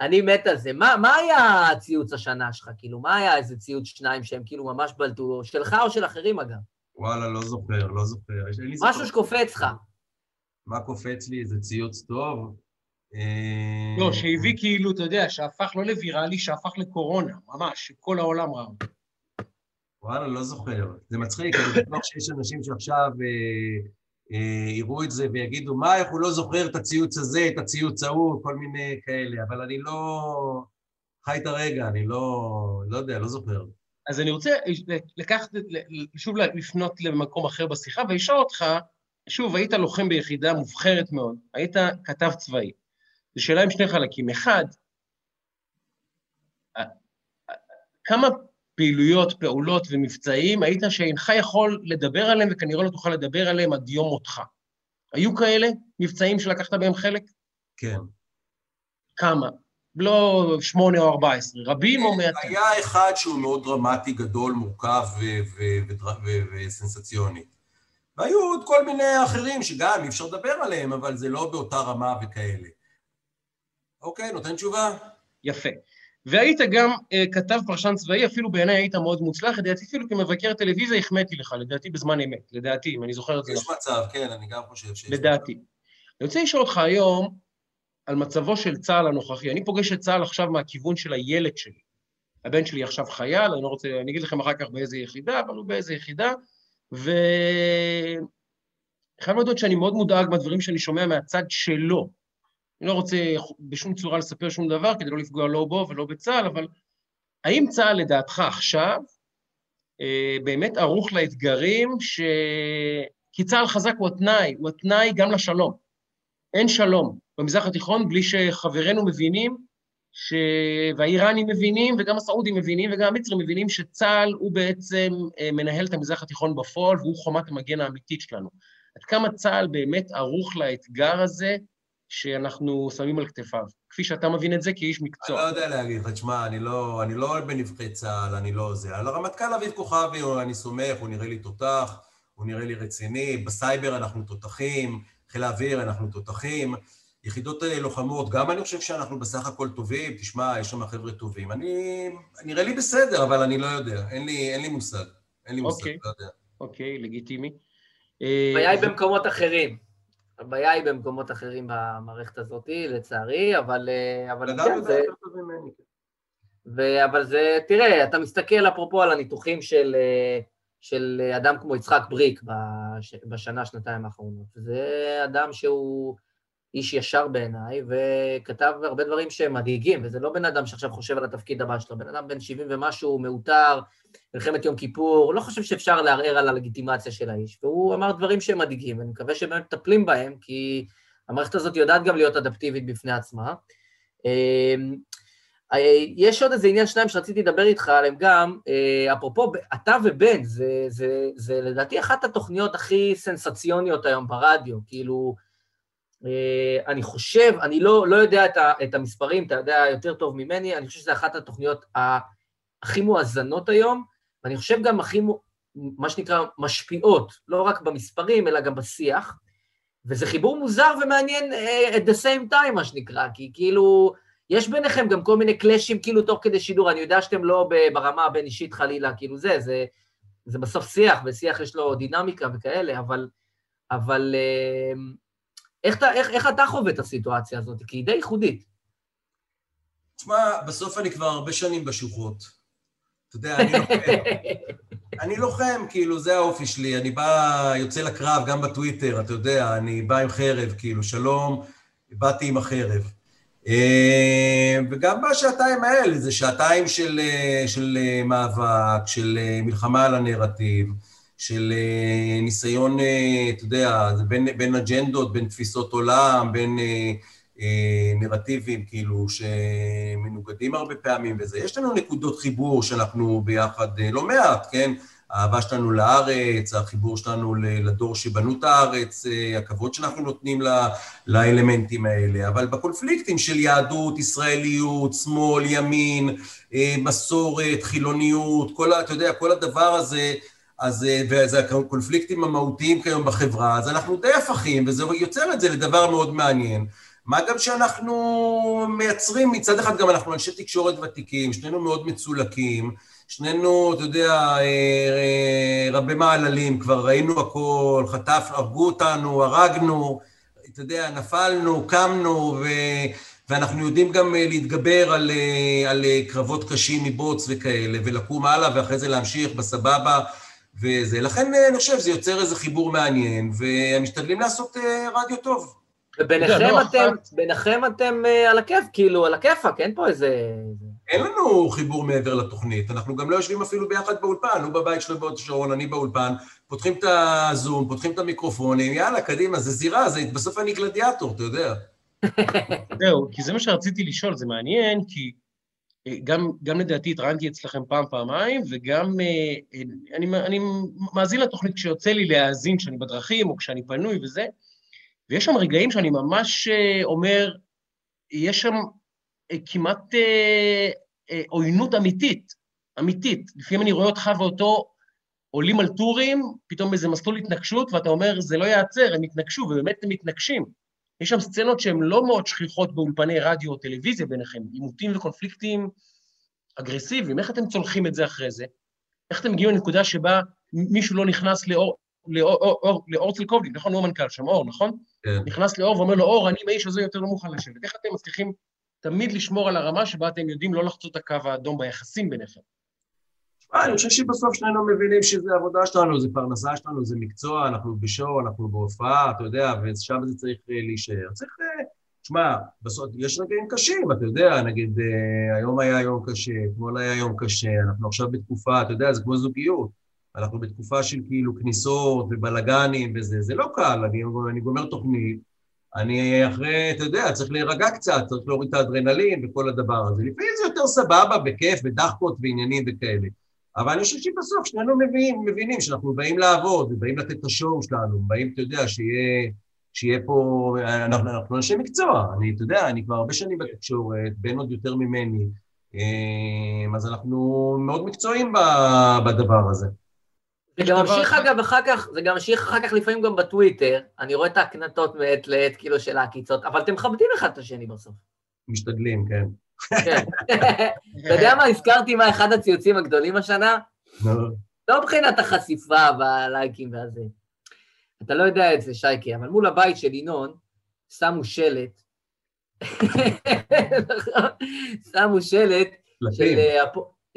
אני מת על זה. מה, מה היה הציוץ השנה שלך? כאילו, מה היה איזה ציוץ שניים שהם כאילו ממש בלטו? שלך או של אחרים, אגב? וואלה, לא זוכר, לא זוכר. משהו שקופץ לך. מה קופץ לי? איזה ציוץ טוב? לא, שהביא כאילו, אתה יודע, שהפך לא לוויראלי, שהפך לקורונה, ממש, כל העולם ראה. וואלה, לא זוכר. זה מצחיק, אני בטוח שיש אנשים שעכשיו אה, יראו את זה ויגידו, מה, איך הוא לא זוכר את הציוץ הזה, את הציוץ ההוא, כל מיני כאלה, אבל אני לא חי את הרגע, אני לא, לא יודע, לא זוכר. אז אני רוצה לקחת, שוב לפנות למקום אחר בשיחה, ולשאול אותך, שוב, היית לוחם ביחידה מובחרת מאוד, היית כתב צבאי. זו שאלה עם שני חלקים. אחד, כמה פעילויות, פעולות ומבצעים, היית שאינך יכול לדבר עליהם וכנראה לא תוכל לדבר עליהם עד יום מותך. היו כאלה מבצעים שלקחת בהם חלק? כן. כמה? לא שמונה או ארבע עשרה, רבים או מעטים? היה אחד שהוא מאוד דרמטי, גדול, מורכב וסנסציוני. והיו עוד כל מיני אחרים שגם אי אפשר לדבר עליהם, אבל זה לא באותה רמה וכאלה. אוקיי, נותן תשובה? יפה. והיית גם uh, כתב פרשן צבאי, אפילו בעיניי היית מאוד מוצלח, לדעתי אפילו כמבקר טלוויזיה החמאתי לך, לדעתי בזמן אמת, לדעתי, אם אני זוכר את זה. יש מצב, כן, אני גם חושב שיש... לדעתי. אני רוצה לשאול אותך היום על מצבו של צה"ל הנוכחי. אני פוגש את צה"ל עכשיו מהכיוון של הילד שלי. הבן שלי עכשיו חייל, אני לא רוצה, אני אגיד לכם אחר כך באיזה יחידה, אבל הוא באיזה יחידה, ו... חייב להודות שאני מאוד מודאג מהדברים שאני שומע מהצד שלו, אני לא רוצה בשום צורה לספר שום דבר כדי לא לפגוע לא בו ולא בצה"ל, אבל האם צה"ל לדעתך עכשיו אה, באמת ערוך לאתגרים ש... כי צה"ל חזק הוא התנאי, הוא התנאי גם לשלום. אין שלום במזרח התיכון בלי שחברינו מבינים, ש... והאיראנים מבינים, וגם הסעודים מבינים, וגם המצרים מבינים שצה"ל הוא בעצם אה, מנהל את המזרח התיכון בפועל, והוא חומת המגן האמיתית שלנו. עד כמה צה"ל באמת ערוך לאתגר הזה, שאנחנו שמים על כתפיו, כפי שאתה מבין את זה כאיש מקצוע. אני לא יודע להגיד לך, תשמע, אני לא, אני לא בנבחרי צה"ל, אני לא זה. על הרמטכ"ל אביב כוכבי אני סומך, הוא נראה לי תותח, הוא נראה לי רציני, בסייבר אנחנו תותחים, חיל האוויר אנחנו תותחים, יחידות לוחמות, גם אני חושב שאנחנו בסך הכל טובים, תשמע, יש שם חבר'ה טובים. אני... נראה לי בסדר, אבל אני לא יודע, אין לי, אין לי מושג. אין לי מושג, okay. לא יודע. אוקיי, okay, לגיטימי. הבעיה היא במקומות אחרים. הבעיה היא במקומות אחרים במערכת הזאת, לצערי, אבל... אה, אבל כן, זה... ו... אבל זה, תראה, אתה מסתכל אפרופו על הניתוחים של, אה, של אדם כמו יצחק בריק בש... בשנה, שנתיים האחרונות. זה אדם שהוא איש ישר בעיניי, וכתב הרבה דברים שהם מדאיגים, וזה לא בן אדם שעכשיו חושב על התפקיד הבא שלו, בן אדם בן 70 ומשהו, מעוטר, מלחמת יום כיפור, לא חושב שאפשר לערער על הלגיטימציה של האיש, והוא אמר דברים שהם מדאיגים, ואני מקווה שבאמת מטפלים בהם, כי המערכת הזאת יודעת גם להיות אדפטיבית בפני עצמה. אמ, יש עוד איזה עניין שניים שרציתי לדבר איתך עליהם גם, אה, אפרופו, אתה ובן, זה, זה, זה לדעתי אחת התוכניות הכי סנסציוניות היום ברדיו, כאילו, אה, אני חושב, אני לא, לא יודע את, ה, את המספרים, אתה יודע יותר טוב ממני, אני חושב שזו אחת התוכניות הכי מואזנות היום, ואני חושב גם הכי, מה שנקרא, משפיעות, לא רק במספרים, אלא גם בשיח, וזה חיבור מוזר ומעניין uh, at the same time, מה שנקרא, כי כאילו, יש ביניכם גם כל מיני קלאשים כאילו תוך כדי שידור, אני יודע שאתם לא ברמה הבין-אישית חלילה, כאילו זה, זה, זה בסוף שיח, ושיח יש לו דינמיקה וכאלה, אבל, אבל uh, איך אתה, איך, איך אתה חווה את הסיטואציה הזאת? כי היא די ייחודית. תשמע, בסוף אני כבר הרבה שנים בשוחות. אתה יודע, אני לוחם. [LAUGHS] אני לוחם, כאילו, זה האופי שלי. אני בא, יוצא לקרב, גם בטוויטר, אתה יודע, אני בא עם חרב, כאילו, שלום, באתי עם החרב. אה, וגם בשעתיים האלה, זה שעתיים של, של מאבק, של מלחמה על הנרטיב, של אה, ניסיון, אה, אתה יודע, בין, בין אג'נדות, בין תפיסות עולם, בין אה, אה, נרטיבים, כאילו, שמנוגדים הרבה פעמים וזה. יש לנו נקודות חיבור שאנחנו ביחד אה, לא מעט, כן? האהבה שלנו לארץ, החיבור שלנו לדור שבנו את הארץ, הכבוד שאנחנו נותנים לאלמנטים האלה, אבל בקונפליקטים של יהדות, ישראליות, שמאל, ימין, מסורת, חילוניות, כל, אתה יודע, כל הדבר הזה, אז, אה, וזה הקונפליקטים המהותיים כיום בחברה, אז אנחנו די הפכים, וזה יוצר את זה לדבר מאוד מעניין. מה גם שאנחנו מייצרים, מצד אחד גם אנחנו אנשי תקשורת ותיקים, שנינו מאוד מצולקים, שנינו, אתה יודע, אה, אה, רבי מעללים, כבר ראינו הכל, חטף, הרגו אותנו, הרגנו, אתה יודע, נפלנו, קמנו, ו... ואנחנו יודעים גם אה, להתגבר על, על קרבות קשים מבוץ וכאלה, ולקום הלאה, ואחרי זה להמשיך בסבבה וזה. לכן אני חושב, זה יוצר איזה חיבור מעניין, ומשתדלים לעשות רדיו טוב. וביניכם לא, אתם, ביניכם אתם על הכיף, כאילו, על הכיפאק, אין פה איזה... אין לנו חיבור מעבר לתוכנית, אנחנו גם לא יושבים אפילו ביחד באולפן, הוא בבית שלו בעוד שרון, אני באולפן, פותחים את הזום, פותחים את המיקרופונים, יאללה, קדימה, זה זירה, זה, בסוף אני גלדיאטור, אתה יודע. [LAUGHS] זהו, כי זה מה שרציתי לשאול, זה מעניין, כי אה, גם, גם לדעתי התראיינתי אצלכם פעם, פעמיים, וגם אה, אה, אני, אני מאזין לתוכנית כשיוצא לי להאזין כשאני בדרכים או כשאני פנוי וזה, ויש שם רגעים שאני ממש אומר, יש שם כמעט אה, אה, עוינות אמיתית, אמיתית. לפעמים אני רואה אותך ואותו עולים על טורים, פתאום איזה מסלול התנגשות, ואתה אומר, זה לא ייעצר, הם יתנגשו, ובאמת הם מתנגשים. יש שם סצנות שהן לא מאוד שכיחות באולפני רדיו או טלוויזיה ביניכם, עימותים וקונפליקטים אגרסיביים. איך אתם צולחים את זה אחרי זה? איך אתם מגיעים לנקודה שבה מישהו לא נכנס לאור, לאור, לאור, לאור צלקובליק, נכון? הוא המנכ"ל שם, אור, נכון? כן. נכנס לאור ואומר לו, אור, אני עם האיש הזה יותר לא מוכן לשבת. איך אתם מצליחים תמיד לשמור על הרמה שבה אתם יודעים לא לחצות את הקו האדום ביחסים ביניכם. אני חושב שבסוף שנינו מבינים שזה עבודה שלנו, זה פרנסה שלנו, זה מקצוע, אנחנו בשואו, אנחנו בהופעה, אתה יודע, ושם זה צריך אה, להישאר. צריך, תשמע, אה, בסוף יש רגעים קשים, אתה יודע, נגיד, אה, היום היה יום קשה, אתמול היה יום קשה, אנחנו עכשיו בתקופה, אתה יודע, זה כמו זוגיות. אנחנו בתקופה של כאילו כניסות ובלאגנים וזה, זה לא קל, אני, אני גומר תוכנית, אני אחרי, אתה יודע, צריך להירגע קצת, צריך להוריד את האדרנלין וכל הדבר הזה. לפעמים זה יותר סבבה, בכיף, בדחקות ועניינים וכאלה. אבל אני חושב שבסוף שנינו מבינים, מבינים שאנחנו באים לעבוד, ובאים לתת את השואו שלנו, באים, אתה יודע, שיהיה, שיהיה פה... אנחנו, אנחנו אנשי מקצוע, אני, אתה יודע, אני כבר הרבה שנים בתקשורת, בן עוד יותר ממני, אה, אז אנחנו מאוד מקצועיים בדבר הזה. זה גם ממשיך אגב אחר כך, זה גם ממשיך אחר כך לפעמים גם בטוויטר, אני רואה את ההקנטות מעת לעת, כאילו של העקיצות, אבל אתם מכבדים אחד את השני בסוף. משתדלים. כן. אתה יודע מה, הזכרתי מה אחד הציוצים הגדולים השנה? לא מבחינת החשיפה והלייקים והזה. אתה לא יודע את זה, שייקי, אבל מול הבית של ינון שמו שלט, שמו שלט של אה,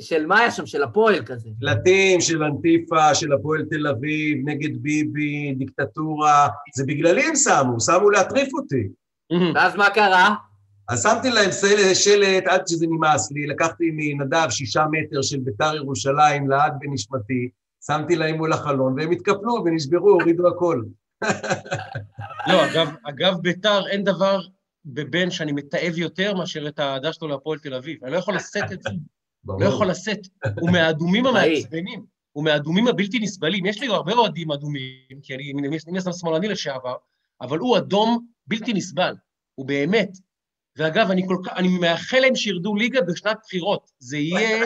של מה היה שם? של הפועל כזה. שלטים של אנטיפה, של הפועל תל אביב, נגד ביבי, דיקטטורה, זה בגללי הם שמו, שמו להטריף אותי. [LAUGHS] ואז מה קרה? אז שמתי להם שלט עד שזה נמאס לי, לקחתי מנדב שישה מטר של ביתר ירושלים לעד בנשמתי, שמתי להם מול החלון, והם התקפלו ונשברו, הורידו הכל. [LAUGHS] לא, אגב, אגב ביתר אין דבר בבן שאני מתעב יותר מאשר את האהדה שלו להפועל תל אביב. אני לא יכול לשאת את זה. לא יכול לשאת. הוא מהאדומים [LAUGHS] המעצבנים, הוא מהאדומים הבלתי נסבלים. יש לי הרבה אוהדים אדומים, כי אני מן הסתם שמאלני לשעבר, אבל הוא אדום בלתי נסבל, הוא באמת. ואגב, אני כל כך, אני מאחל להם שירדו ליגה בשנת בחירות. זה יהיה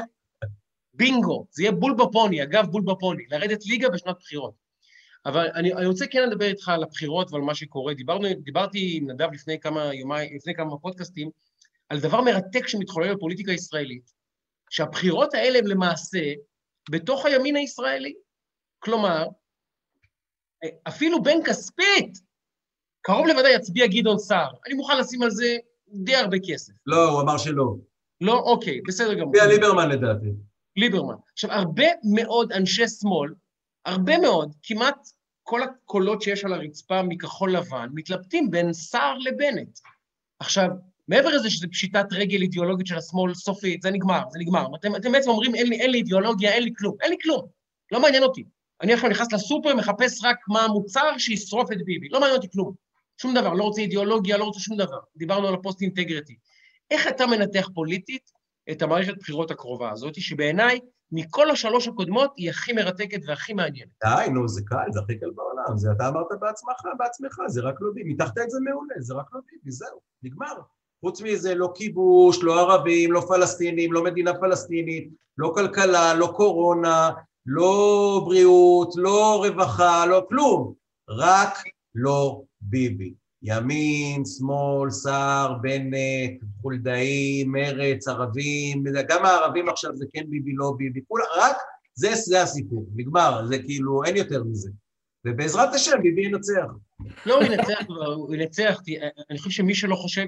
בינגו, זה יהיה בול בפוני, אגב, בול בפוני, לרדת ליגה בשנת בחירות. אבל אני, אני רוצה כן לדבר איתך על הבחירות ועל מה שקורה. דיברנו, דיברתי עם נדב לפני כמה יומיים, לפני כמה פודקאסטים, על דבר מרתק שמתחולל בפוליטיקה הישראלית, שהבחירות האלה הן למעשה בתוך הימין הישראלי. כלומר, אפילו בן כספית, קרוב לוודאי יצביע גדעון סער. אני מוכן לשים על זה די הרבה כסף. לא, הוא אמר שלא. לא? אוקיי, בסדר גמור. יצביע ליברמן לדעתי. ליברמן. עכשיו, הרבה מאוד אנשי שמאל, הרבה מאוד, כמעט כל הקולות שיש על הרצפה מכחול לבן, מתלבטים בין סער לבנט. עכשיו, מעבר לזה שזו פשיטת רגל אידיאולוגית של השמאל סופית, זה נגמר, זה נגמר. אתם, אתם בעצם אומרים, אין לי, אין לי אידיאולוגיה, אין לי כלום, אין לי כלום, לא מעניין אותי. אני עכשיו נכנס לסופר, מחפש רק מה המוצר שישרוף את ביבי. לא מעניין אותי כלום. שום דבר, לא רוצה אידיאולוגיה, לא רוצה שום דבר. דיברנו על הפוסט אינטגריטי. איך אתה מנתח פוליטית את המערכת בחירות הקרובה הזאת, שבעיניי, מכל השלוש הקודמות, היא הכי מרתקת והכי מעניינת. די, נו, זה קל, זה הכי קל בעולם. זה אתה אמרת בעצמך, בעצמך, זה רק לא ביבי. מתחת את זה מעולה, זה רק לא ביבי, זהו, נגמר. חוץ מזה, לא כיבוש, לא ערבים, לא פלסטינים, לא מדינה פלסטינית, לא כלכלה, לא קורונה, לא בריאות, לא רווחה, לא כלום. רק לא ביבי. ימין, שמאל, סער, בנט, חולדאי, מרץ, ערבים, גם הערבים עכשיו זה כן ביבי, לא ביבי, כולה, רק זה, זה הסיפור, נגמר, זה כאילו, אין יותר מזה. ובעזרת השם ביבי ינצח. לא, הוא ינצח כבר, הוא ינצח, אני חושב שמי שלא חושב,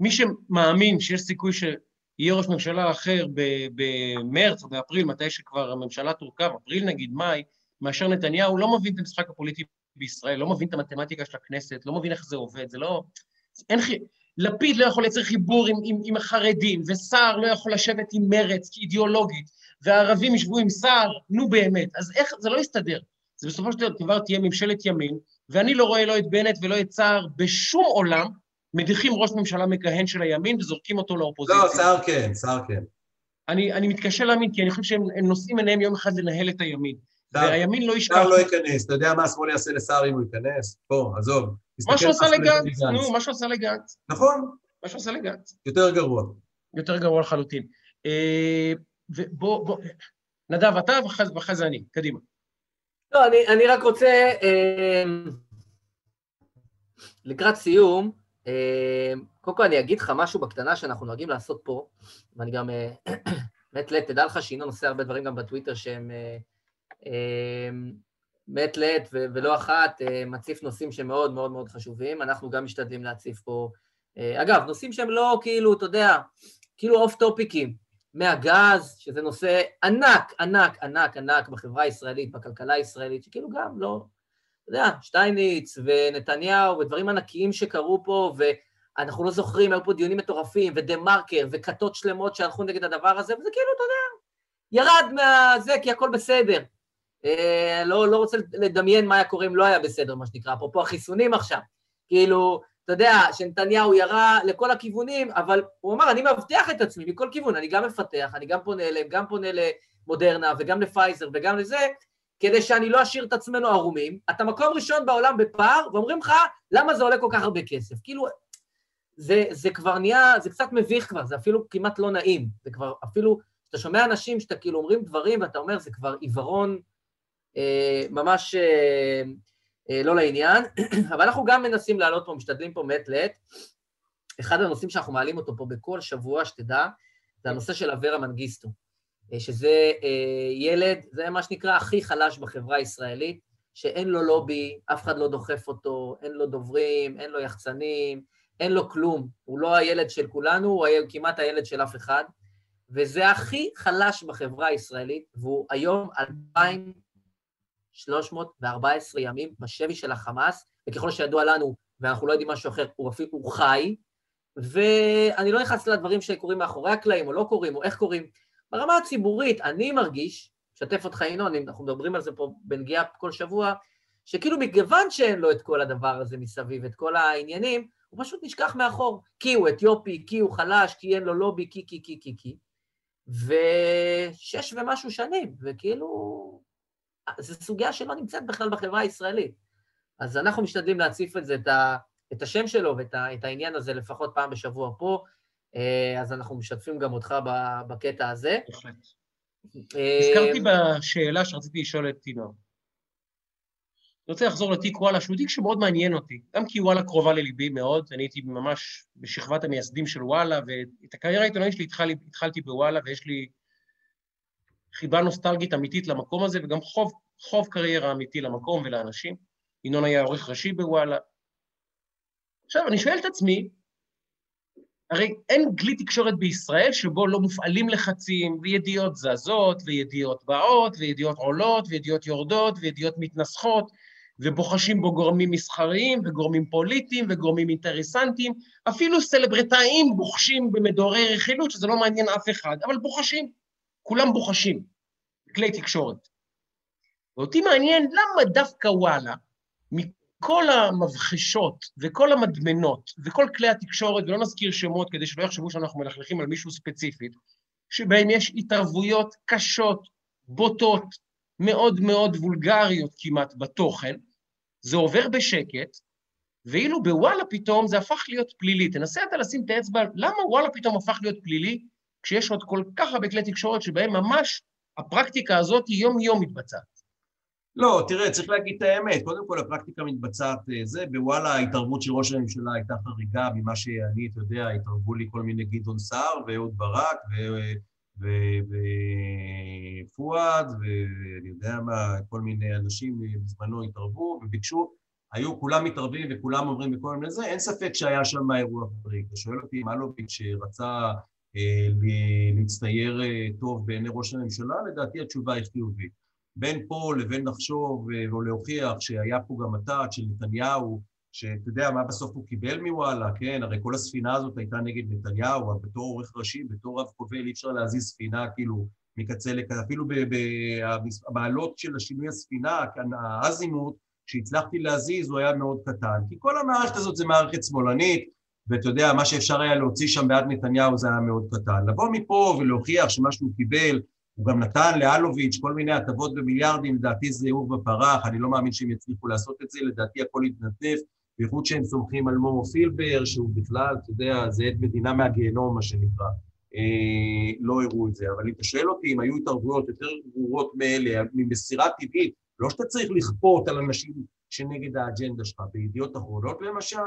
מי שמאמין שיש סיכוי שיהיה ראש ממשלה אחר במרץ או באפריל, מתי שכבר הממשלה תורכב, אפריל נגיד, מאי, מאשר נתניהו, לא מבין את המשחק הפוליטי בישראל, לא מבין את המתמטיקה של הכנסת, לא מבין איך זה עובד, זה לא... אין חי... לפיד לא יכול לייצר חיבור עם, עם, עם החרדים, וסער לא יכול לשבת עם מרץ כאידיאולוגית, והערבים ישבו עם סער, נו באמת. אז איך, זה לא יסתדר. זה בסופו של דבר תהיה ממשלת ימין, ואני לא רואה לא את בנט ולא את סער בשום עולם, מדיחים ראש ממשלה מכהן של הימין וזורקים אותו לאופוזיציה. לא, סער כן, סער כן. אני, אני מתקשה להאמין, כי אני חושב שהם נושאים עיניהם יום אחד לנהל את הימין. והימין לא ישכח... סער לא ייכנס, אתה יודע מה השמאל יעשה לסער אם הוא ייכנס? בוא, עזוב. מה שהוא עשה לגנץ, נו, מה שהוא עשה לגנץ. נכון. מה שהוא עשה לגנץ. יותר גרוע. יותר גרוע לחלוטין. אה, ובוא, בוא, נדב, אתה ואחרי זה אני, קדימה. לא, אני, אני רק רוצה, אה, לקראת סיום, אה, קודם כל אני אגיד לך משהו בקטנה שאנחנו נוהגים לעשות פה, ואני גם, [CLEARS THROAT] לעת, תדע לך שינון עושה הרבה דברים גם בטוויטר שהם מעת לעת ולא אחת אה, מציף נושאים שמאוד מאוד מאוד חשובים, אנחנו גם משתדלים להציף פה, אה, אגב, נושאים שהם לא כאילו, אתה יודע, כאילו אוף טופיקים, מהגז, שזה נושא ענק, ענק, ענק, ענק בחברה הישראלית, בכלכלה הישראלית, שכאילו גם לא, אתה יודע, שטייניץ ונתניהו ודברים ענקיים שקרו פה, ואנחנו לא זוכרים, היו פה דיונים מטורפים, ודה מרקר, וכתות שלמות שהלכו נגד הדבר הזה, וזה כאילו, אתה יודע, ירד מהזה כי הכל בסדר. אה, לא, לא רוצה לדמיין מה היה קורה אם לא היה בסדר, מה שנקרא, אפרופו החיסונים עכשיו. כאילו, אתה יודע, שנתניהו ירה לכל הכיוונים, אבל הוא אמר, אני מבטיח את עצמי מכל כיוון, אני גם מפתח, אני גם פונה אליהם, גם פונה למודרנה וגם לפייזר וגם לזה, כדי שאני לא אשאיר את עצמנו ערומים. אתה מקום ראשון בעולם בפער, ואומרים לך, למה זה עולה כל כך הרבה כסף? כאילו, זה, זה כבר נהיה, זה קצת מביך כבר, זה אפילו כמעט לא נעים. זה כבר, אפילו, אתה שומע אנשים שאתה כאילו אומרים דברים ואתה אומר, זה כבר עיוורון ממש אה, אה, לא לעניין, [CLEARS THROAT] אבל אנחנו גם מנסים לעלות פה, משתדלים פה מעת לעת. אחד הנושאים שאנחנו מעלים אותו פה בכל שבוע, שתדע, זה הנושא של אברה מנגיסטו, שזה ילד, זה מה שנקרא הכי חלש בחברה הישראלית, שאין לו לובי, אף אחד לא דוחף אותו, אין לו דוברים, אין לו יחצנים, אין לו כלום. הוא לא הילד של כולנו, הוא כמעט הילד של אף אחד, וזה הכי חלש בחברה הישראלית, והוא היום 2,000 314 ימים בשבי של החמאס, וככל שידוע לנו, ואנחנו לא יודעים משהו אחר, הוא אפילו, הוא חי, ואני לא נכנס לדברים שקורים מאחורי הקלעים, או לא קורים, או איך קורים. ברמה הציבורית, אני מרגיש, משתף אותך ינון, אנחנו מדברים על זה פה בנגיעה כל שבוע, שכאילו מכיוון שאין לו את כל הדבר הזה מסביב, את כל העניינים, הוא פשוט נשכח מאחור. כי הוא אתיופי, כי הוא חלש, כי אין לו לובי, כי, כי, כי, כי, כי. ושש ומשהו שנים, וכאילו, זו סוגיה שלא נמצאת בכלל בחברה הישראלית. אז אנחנו משתדלים להציף את זה, את, ה, את השם שלו ואת ה, את העניין הזה לפחות פעם בשבוע פה, אה, אז אנחנו משתפים גם אותך בקטע הזה. בהחלט. אה, הזכרתי בשאלה שרציתי לשאול את תינור. אני רוצה לחזור לתיק וואלה, שהוא תיק שמאוד מעניין אותי, גם כי וואלה קרובה לליבי מאוד, אני הייתי ממש בשכבת המייסדים של וואלה, ואת הקריירה העיתונאית שלי התחל, התחלתי בוואלה, ויש לי חיבה נוסטלגית אמיתית למקום הזה, וגם חוב, חוב קריירה אמיתי למקום ולאנשים. ינון היה עורך ראשי בוואלה. עכשיו, אני שואל את עצמי, הרי אין גלי תקשורת בישראל שבו לא מופעלים לחצים, וידיעות זזות, וידיעות באות, וידיעות עולות, וידיעות יורדות, וידיעות מתנסחות, ובוחשים בו גורמים מסחריים, וגורמים פוליטיים, וגורמים אינטרסנטיים, אפילו סלברטאים בוחשים במדורי רכילות, שזה לא מעניין אף אחד, אבל בוחשים. כולם בוחשים, כלי תקשורת. ואותי מעניין למה דווקא וואלה, מכל המבחשות וכל המדמנות וכל כלי התקשורת, ולא נזכיר שמות כדי שלא יחשבו שאנחנו מלכלכים על מישהו ספציפית, שבהם יש התערבויות קשות, בוטות, מאוד מאוד וולגריות כמעט בתוכן, זה עובר בשקט, ואילו בוואלה פתאום זה הפך להיות פלילי. תנסה אתה לשים את האצבע, למה וואלה פתאום הפך להיות פלילי, כשיש עוד כל כך הרבה כלי תקשורת שבהם ממש הפרקטיקה הזאת היא יום-יום מתבצעת. לא, תראה, צריך להגיד את האמת. קודם כל, הפרקטיקה מתבצעת אה, זה, בוואלה, ההתערבות של ראש הממשלה הייתה חריגה ממה שאני, אתה יודע, התערבו לי כל מיני גדעון סער ואהוד ברק ופואד, ואני יודע מה, כל מיני אנשים בזמנו התערבו וביקשו, היו כולם מתערבים וכולם אומרים בכל מיני זה, אין ספק שהיה שם אירוע חריג. אתה שואל אותי אם אלוביץ' רצה אה, להצטייר אה, טוב בעיני ראש הממשלה, לדעתי התשובה היא חיובית. בין פה לבין לחשוב אה, או להוכיח שהיה פה גם הטאט של נתניהו, שאתה יודע מה בסוף הוא קיבל מוואלה, כן? הרי כל הספינה הזאת הייתה נגד נתניהו, אבל בתור עורך ראשי, בתור רב כובל, אי אפשר להזיז ספינה כאילו מקצה לקצה, אפילו במעלות של השינוי הספינה, כאן האזימוט, שהצלחתי להזיז הוא היה מאוד קטן, כי כל המערכת הזאת זה מערכת שמאלנית, ואתה יודע, מה שאפשר היה להוציא שם בעד נתניהו זה היה מאוד קטן. לבוא מפה ולהוכיח שמה שהוא קיבל הוא גם נתן לאלוביץ' כל מיני הטבות במיליארדים, לדעתי זה עור בפרח, אני לא מאמין שהם יצליחו לעשות את זה, לדעתי הכל יתנדף, בייחוד שהם סומכים על מומו פילבר, שהוא בכלל, אתה יודע, זה עד מדינה מהגיהנום, מה שנקרא. אה, לא הראו את זה, אבל אם אתה שואל אותי אם היו התערבויות יותר ברורות מאלה, ממסירה טבעית, לא שאתה צריך לכפות על אנשים שנגד האג'נדה שלך, בידיעות אחרונות למשל,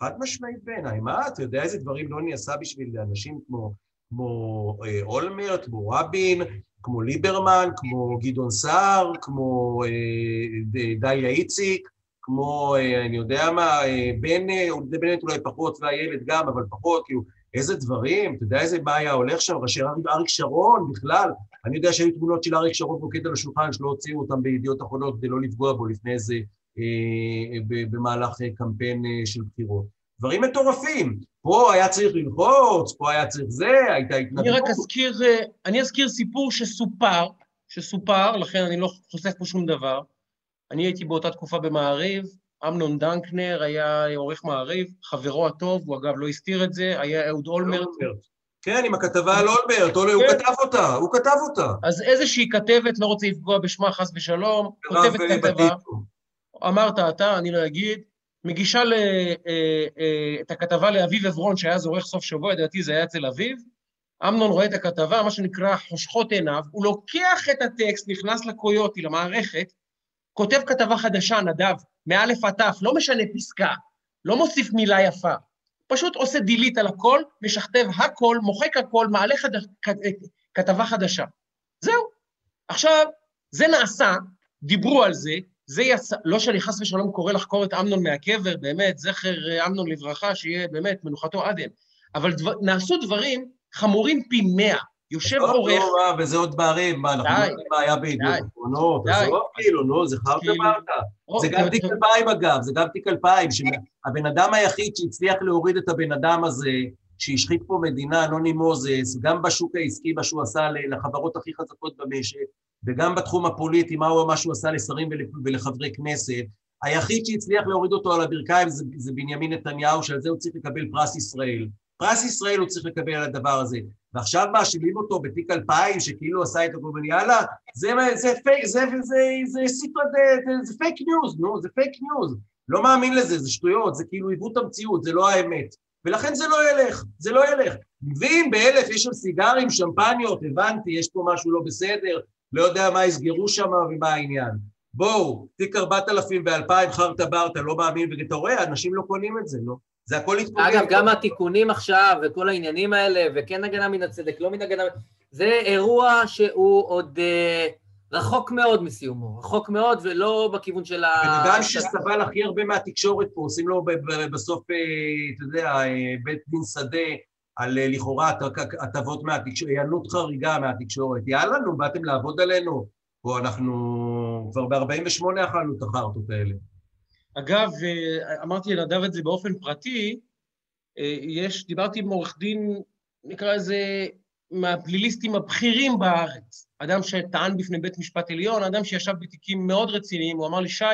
חד משמעית בעיניי, מה, אתה יודע איזה דברים לא נעשה בשביל אנשים כמו, כמו אה, אולמרט, כמו רבין, כמו ליברמן, כמו גדעון סער, כמו אה, דליה איציק, כמו, אה, אני יודע מה, אה, בן, אה, בנט אולי פחות, והילד גם, אבל פחות, כאילו, איזה דברים, אתה יודע איזה מה היה הולך שם, ראשי אריק שרון בכלל, אני יודע שהיו תמונות של אריק שרון רוקד על השולחן, שלא הוציאו אותם בידיעות אחרונות כדי לא לפגוע בו לפני איזה, במהלך אה, קמפיין אה, של בחירות. דברים מטורפים. פה היה צריך ללחוץ, פה היה צריך זה, הייתה התנדבות. אני רק אזכיר, אה, אני אזכיר סיפור שסופר, שסופר, לכן אני לא חושף פה שום דבר. אני הייתי באותה תקופה במעריב, אמנון דנקנר היה עורך מעריב, חברו הטוב, הוא אגב לא הסתיר את זה, היה אהוד אולמרט. כן, עם הכתבה על אולמרט, הוא כן. כתב אותה, הוא כתב אותה. אז איזושהי כתבת, לא רוצה לפגוע בשמה חס ושלום, כותבת כתבה, אמרת אתה, אני לא אגיד, מגישה ל, אה, אה, את הכתבה לאביב עברון, שהיה אז עורך סוף שבוע, לדעתי זה היה אצל אביב, אמנון רואה את הכתבה, מה שנקרא חושכות עיניו, הוא לוקח את הטקסט, נכנס לקויוטי, למערכת, כותב כתבה חדשה, נדב, מאלף עד תף, לא משנה פסקה, לא מוסיף מילה יפה, פשוט עושה דילית על הכל, משכתב הכל, מוחק הכל, מעלה חד... כתבה חדשה. זהו. עכשיו, זה נעשה, דיברו על זה, זה יצא, לא שאני חס ושלום קורא לחקור את אמנון מהקבר, באמת, זכר אה, אמנון לברכה, שיהיה באמת מנוחתו עדן, אבל דבר, נעשו דברים חמורים פי מאה. יושב עורך... לא, לא, וזה עוד בערים, מה, אנחנו לא יודעים מה היה בידיעות אחרונות, עזוב כאילו, נו, זה חרטה מרתה. זה גם תיק אלפיים אגב, זה גם תיק אלפיים, שהבן אדם היחיד שהצליח להוריד את הבן אדם הזה, שהשחית פה מדינה, נוני מוזס, גם בשוק העסקי, מה שהוא עשה לחברות הכי חזקות במשק, וגם בתחום הפוליטי, מה, הוא, מה שהוא עשה לשרים ולחברי כנסת. היחיד שהצליח להוריד אותו על הברכיים זה, זה בנימין נתניהו, שעל זה הוא צריך לקבל פרס ישראל. פרס ישראל הוא צריך לקבל על הדבר הזה. ועכשיו מאשימים אותו בתיק 2000, שכאילו עשה את הגובל, יאללה, זה, זה פייק, זה, זה, זה, זה סיפרד, זה פייק ניוז, נו, זה פייק ניוז. לא מאמין לזה, זה שטויות, זה כאילו עיוות המציאות, זה לא האמת. ולכן זה לא ילך, זה לא ילך. ואם באלף יש שם סיגרים, שמפניות, הבנתי, יש פה משהו לא בסדר, לא יודע מה יסגרו שם ומה העניין. בואו, תיק 4000 ו-2000 חרטה ברטה, לא מאמין, ואתה רואה, אנשים לא קונים את זה, לא? זה הכל התפוגג. אגב, גם התיקונים עכשיו, וכל העניינים האלה, וכן הגנה מן הצדק, לא מן הגנה... זה אירוע שהוא עוד אה, רחוק מאוד מסיומו, רחוק מאוד, ולא בכיוון של ה... בן אדם שסבל הכי הרבה מהתקשורת פה, עושים לו בסוף, אה, אתה יודע, אה, בית דין שדה, על אה, לכאורה הטבות מהתקשורת, היענות חריגה מהתקשורת. יאללה, נו, באתם לעבוד עלינו. פה אנחנו כבר ב-48 אכלנו את החרטות האלה. אגב, אה, אמרתי לנדב את זה באופן פרטי, אה, יש, דיברתי עם עורך דין, נקרא לזה, מהפליליסטים הבכירים בארץ. אדם שטען בפני בית משפט עליון, אדם שישב בתיקים מאוד רציניים, הוא אמר לי, שי,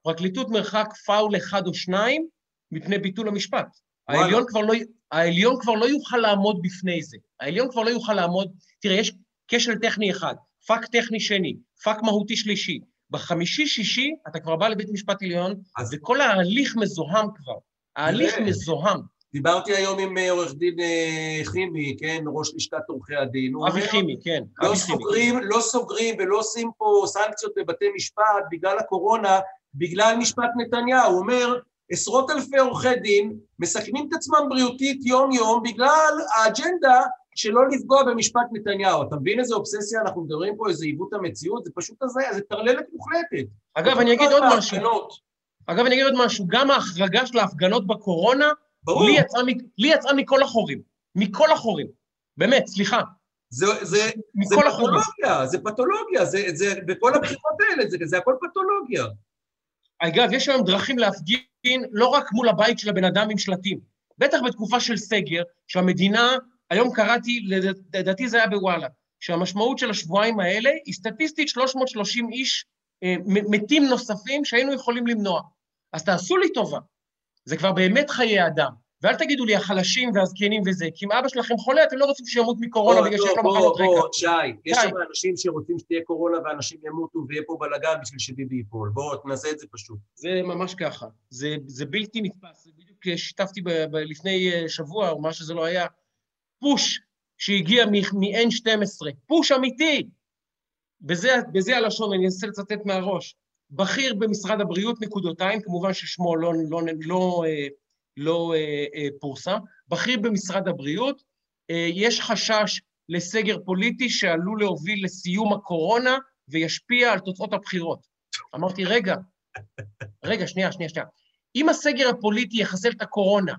הפרקליטות מרחק פאול אחד או שניים מפני ביטול המשפט. העליון כבר, לא, העליון כבר לא יוכל לעמוד בפני זה. העליון כבר לא יוכל לעמוד... תראה, יש כשל טכני אחד, פאק טכני שני, פאק מהותי שלישי. בחמישי-שישי אתה כבר בא לבית משפט עליון, אז- וכל ההליך מזוהם כבר. ההליך תראה. מזוהם. דיברתי היום עם אה, עורך דין אה, חימי, כן, ראש לשכת עורכי הדין. אבי חימי, כן. לא. סוגרים, לא סוגרים ולא עושים פה סנקציות בבתי משפט בגלל הקורונה, בגלל משפט נתניהו. הוא אומר, עשרות אלפי עורכי דין מסכנים את עצמם בריאותית יום-יום בגלל האג'נדה שלא לפגוע במשפט נתניהו. אתה מבין איזה אובססיה אנחנו מדברים פה, איזה עיוות המציאות? זה פשוט הזיה, זה טרללת מוחלטת. אגב, אני אגיד עוד משהו. אגב, אני אגיד עוד משהו. גם ההחרגה של ההפגנות בקורונה, ברור, לי יצאה לי יצאה מכל החורים. מכל החורים. באמת, סליחה. זה, זה, זה. פתולוגיה, זה פתולוגיה, זה, זה, בכל הבחירות האלה, זה, זה הכל פתולוגיה. אגב, יש היום דרכים להפגין לא רק מול הבית של הבן אדם עם שלטים. בטח בתקופה של סגר, שהמדינה, היום קראתי, לד- לדעתי זה היה בוואלה, שהמשמעות של השבועיים האלה היא סטטיסטית 330 איש אה, מתים נוספים שהיינו יכולים למנוע. אז תעשו לי טובה, זה כבר באמת חיי אדם. ואל תגידו לי, החלשים והזקנים וזה, כי אם אבא שלכם חולה, אתם לא רוצים שימות מקורונה בוא, בגלל שיש לו בוא, מחלות בוא, רקע. שי, יש. שם אנשים שרוצים שתהיה קורונה ואנשים ימותו ויהיה פה בלאגן בשביל שביבי ייפול. בוא, נעשה את זה פשוט. זה ממש ככה. זה, זה בלתי נתפס. זה בדיוק אה, שיתפתי ב, ב, לפני אה, שבוע, או מה שזה לא היה, פוש שהגיע מ- מ-N12, פוש אמיתי. בזה, בזה הלשון, אני אנסה לצטט מהראש. בכיר במשרד הבריאות, נקודותיים, כמובן ששמו לא, לא, לא, אה, לא אה, אה, פורסם, בכיר במשרד הבריאות, אה, יש חשש לסגר פוליטי שעלול להוביל לסיום הקורונה וישפיע על תוצאות הבחירות. אמרתי, רגע, רגע, שנייה, שנייה, שנייה. אם הסגר הפוליטי יחסל את הקורונה,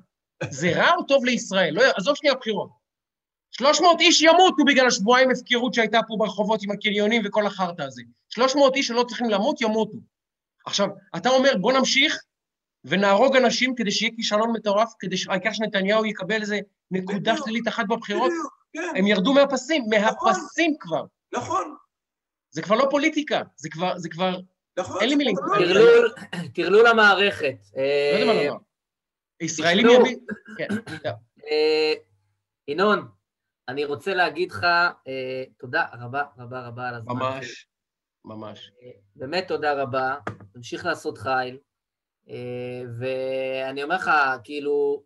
זה רע או טוב לישראל? לא, עזוב שנייה בחירות. 300 איש ימותו בגלל השבועיים הפקרות שהייתה פה ברחובות עם הקניונים וכל החרטא הזה. 300 איש שלא צריכים למות, ימותו. עכשיו, אתה אומר, בוא נמשיך ונהרוג אנשים כדי שיהיה כישלון מטורף, כדי שהעיקר שנתניהו יקבל איזה נקודה. שלילית אחת בבחירות? כן, הם ירדו מהפסים, מהפסים כבר. נכון, זה כבר לא פוליטיקה, זה כבר, זה כבר, נכון. אין לי מילים. טרלול, המערכת. לא יודע מה אה, לומר. ישראלים. ימין... כן. אה, ינון, אני רוצה להגיד לך אה, תודה רבה רבה רבה על הזמן. ממש, ממש. באמת תודה רבה, תמשיך לעשות חיל. ואני אומר לך, כאילו,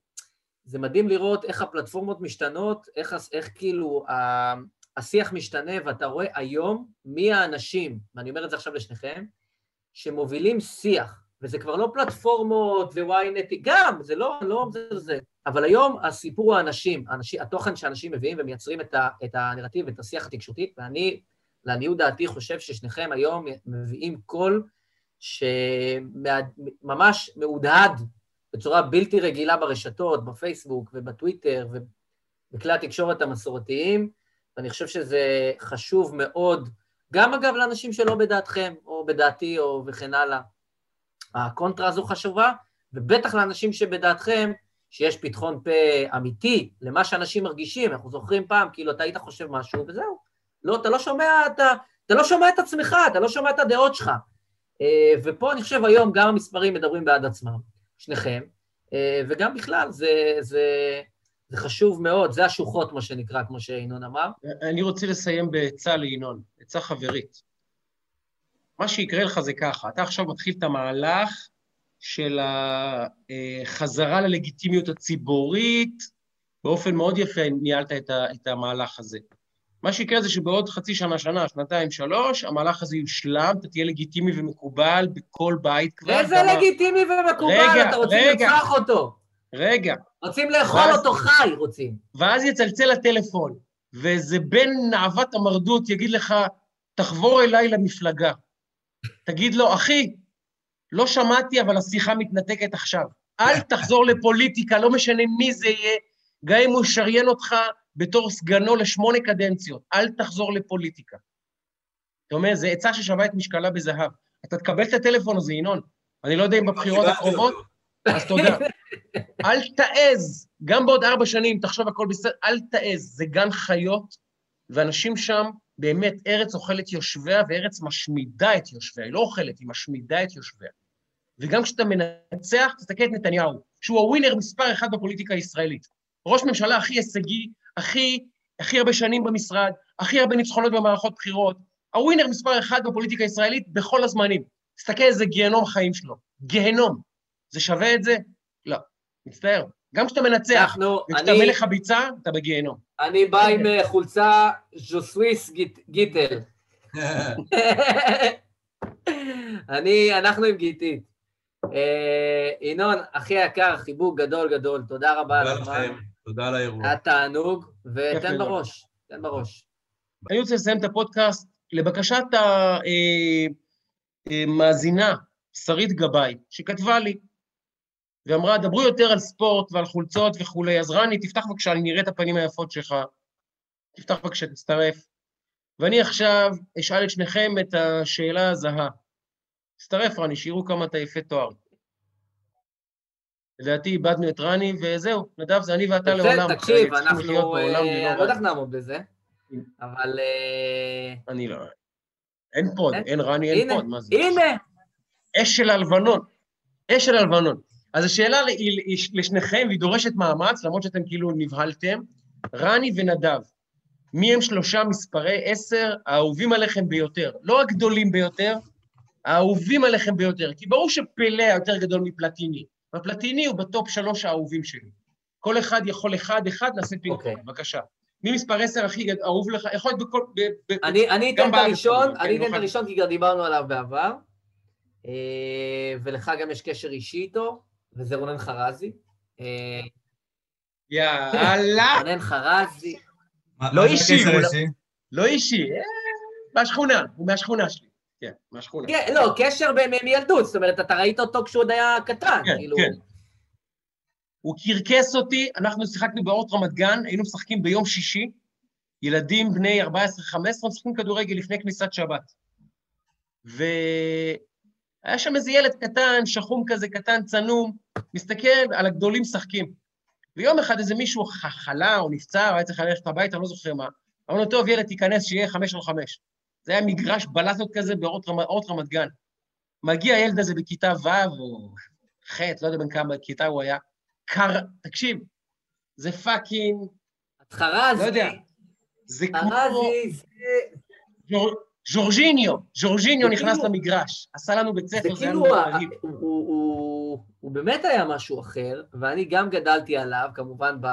זה מדהים לראות איך הפלטפורמות משתנות, איך, איך כאילו ה- השיח משתנה, ואתה רואה היום מי האנשים, ואני אומר את זה עכשיו לשניכם, שמובילים שיח, וזה כבר לא פלטפורמות וויינט, גם, זה לא, לא זה זה, אבל היום הסיפור הוא האנשים, האנשים, התוכן שאנשים מביאים ומייצרים את, ה, את הנרטיב, את השיח התקשורתי, ואני, לעניות דעתי, חושב ששניכם היום מביאים קול שממש מהודהד בצורה בלתי רגילה ברשתות, בפייסבוק ובטוויטר ובכלי התקשורת המסורתיים, ואני חושב שזה חשוב מאוד, גם אגב לאנשים שלא בדעתכם, או בדעתי, או וכן הלאה. הקונטרה הזו חשובה, ובטח לאנשים שבדעתכם, שיש פתחון פה אמיתי למה שאנשים מרגישים. אנחנו זוכרים פעם, כאילו, אתה היית חושב משהו, וזהו. לא, אתה לא שומע, אתה, אתה לא שומע את עצמך, אתה לא שומע את הדעות שלך. אה, ופה אני חושב היום גם המספרים מדברים בעד עצמם, שניכם, אה, וגם בכלל, זה, זה, זה חשוב מאוד, זה השוחות, מה שנקרא, כמו שינון אמר. אני רוצה לסיים בעצה לינון, עצה חברית. מה שיקרה לך זה ככה, אתה עכשיו מתחיל את המהלך של החזרה ללגיטימיות הציבורית, באופן מאוד יפה ניהלת את, המהלך הזה. מה שיקרה זה שבעוד חצי שנה, שנה, שנתיים, שלוש, המהלך הזה יושלם, אתה תהיה לגיטימי ומקובל בכל בית כבר. איזה גם ה- לגיטימי ומקובל, רגע, אתה רוצים. לרצוח אותו. רגע, רוצים לאכול ואז- אותו חי, רוצים. ואז יצלצל הטלפון, ואיזה בן נאוות המרדות יגיד לך, תחבור אליי למפלגה. תגיד לו, אחי, לא שמעתי, אבל השיחה מתנתקת עכשיו. אל תחזור לפוליטיקה, לא משנה מי זה יהיה, גם אם הוא ישריין אותך בתור סגנו לשמונה קדנציות, אל תחזור לפוליטיקה. אתה אומר, זו עצה ששווה את משקלה בזהב. אתה תקבל את הטלפון הזה, ינון. אני לא יודע אם בבחירות קיבלתי הקרובות. אז תודה. [LAUGHS] אל תעז, גם בעוד ארבע שנים, תחשוב הכל בסדר, אל תעז, זה גן חיות, ואנשים שם באמת ארץ אוכלת יושביה וארץ משמידה את יושביה. היא לא אוכלת, היא משמידה את יושביה. וגם כשאתה מנצח, תסתכל את נתניהו, שהוא הווינר מספר אחד בפוליטיקה הישראלית. ראש ממשלה הכי הישגי, הכי, הכי הרבה שנים במשרד, הכי הרבה ניצחונות במערכות בחירות. הווינר מספר אחד בפוליטיקה הישראלית בכל הזמנים. תסתכל איזה גיהנום חיים שלו. גיהנום. זה שווה את זה? לא. מצטער. גם כשאתה מנצח, אנחנו, וכשאתה אני, מלך הביצה, אתה בגיהנום. אני בא עם אה, חולצה ז'וסוויס גיט- גיטל. [LAUGHS] אני, אנחנו עם גיטית. אה, ינון, אחי היקר, חיבוק גדול גדול, תודה רבה תודה. לכם, תודה על האירוע. היה תענוג, ותן. בראש, תן בראש. אני רוצה לסיים את הפודקאסט לבקשת המאזינה, שרית גבאי, שכתבה לי, ואמרה, דברו יותר על ספורט ועל חולצות וכולי, אז רני, תפתח בבקשה, אני נראה את הפנים היפות שלך. תפתח בבקשה, תצטרף. ואני עכשיו אשאל את שניכם את השאלה הזהה. תצטרף, רני, שיראו כמה אתה יפה תואר. לדעתי איבדנו את רני, וזהו, נדב, זה אני ואתה לעולם. תקשיב, אנחנו, אני לא יודע איך. נעמוד בזה, אבל אה, אני לא... אין פוד, אין? רני, אין פוד, מה זה? הנה, אש של הלבנון. אש של הלבנון. אז השאלה לשניכם, והיא דורשת מאמץ, למרות שאתם כאילו נבהלתם. רני ונדב, מי הם שלושה מספרי עשר האהובים עליכם ביותר? לא הגדולים ביותר, האהובים עליכם ביותר. כי ברור שפלה יותר גדול מפלטיני, והפלטיני הוא בטופ שלוש האהובים שלי. כל אחד יכול אחד-אחד, נעשה פינג אוקיי. פונג, בבקשה. מי מספר עשר הכי אהוב לך? יכול להיות בכל... ב- ב- אני אתן את הראשון, אני כן, אתן את הראשון כי כבר דיברנו עליו בעבר, אה, ולך גם יש קשר אישי איתו, וזה רונן חרזי. אה, יאללה! [LAUGHS] רונן חרזי, לא אישי, לא- האישי? לא אישי, אה, מהשכונה, הוא מהשכונה שלי. כן, מהשכונה. כן, לא, קשר מילדות, זאת אומרת, אתה ראית אותו כשהוא עוד היה קטן, כן, כאילו, כן. הוא קרקס אותי, אנחנו שיחקנו באורט רמת גן, היינו משחקים ביום שישי, ילדים בני 14-15 משחקים כדורגל לפני כניסת שבת. והיה שם איזה ילד קטן, שחום כזה, קטן, צנום, מסתכל על הגדולים משחקים. ויום אחד איזה מישהו חלה או נפצע, או היה צריך ללכת הביתה, אני לא זוכר מה. אמרנו, טוב, ילד, תיכנס, שיהיה חמש על חמש. זה היה מגרש בלטות כזה באורט רמת, רמת גן. מגיע הילד הזה בכיתה ו' או ח', לא יודע בין כמה כיתה הוא היה, קר... תקשיב, זה fucking, חרזי, לא יודע. זה כמו חרזי, זה- ז'ור- ז'ורג'יניו, ז'ורג'יניו זה נכנס כאילו- למגרש, עשה לנו בית זה ספר, זה היה כאילו, ה- מדהים. הוא- הוא- הוא הוא באמת היה משהו אחר, ואני גם גדלתי עליו, כמובן ב...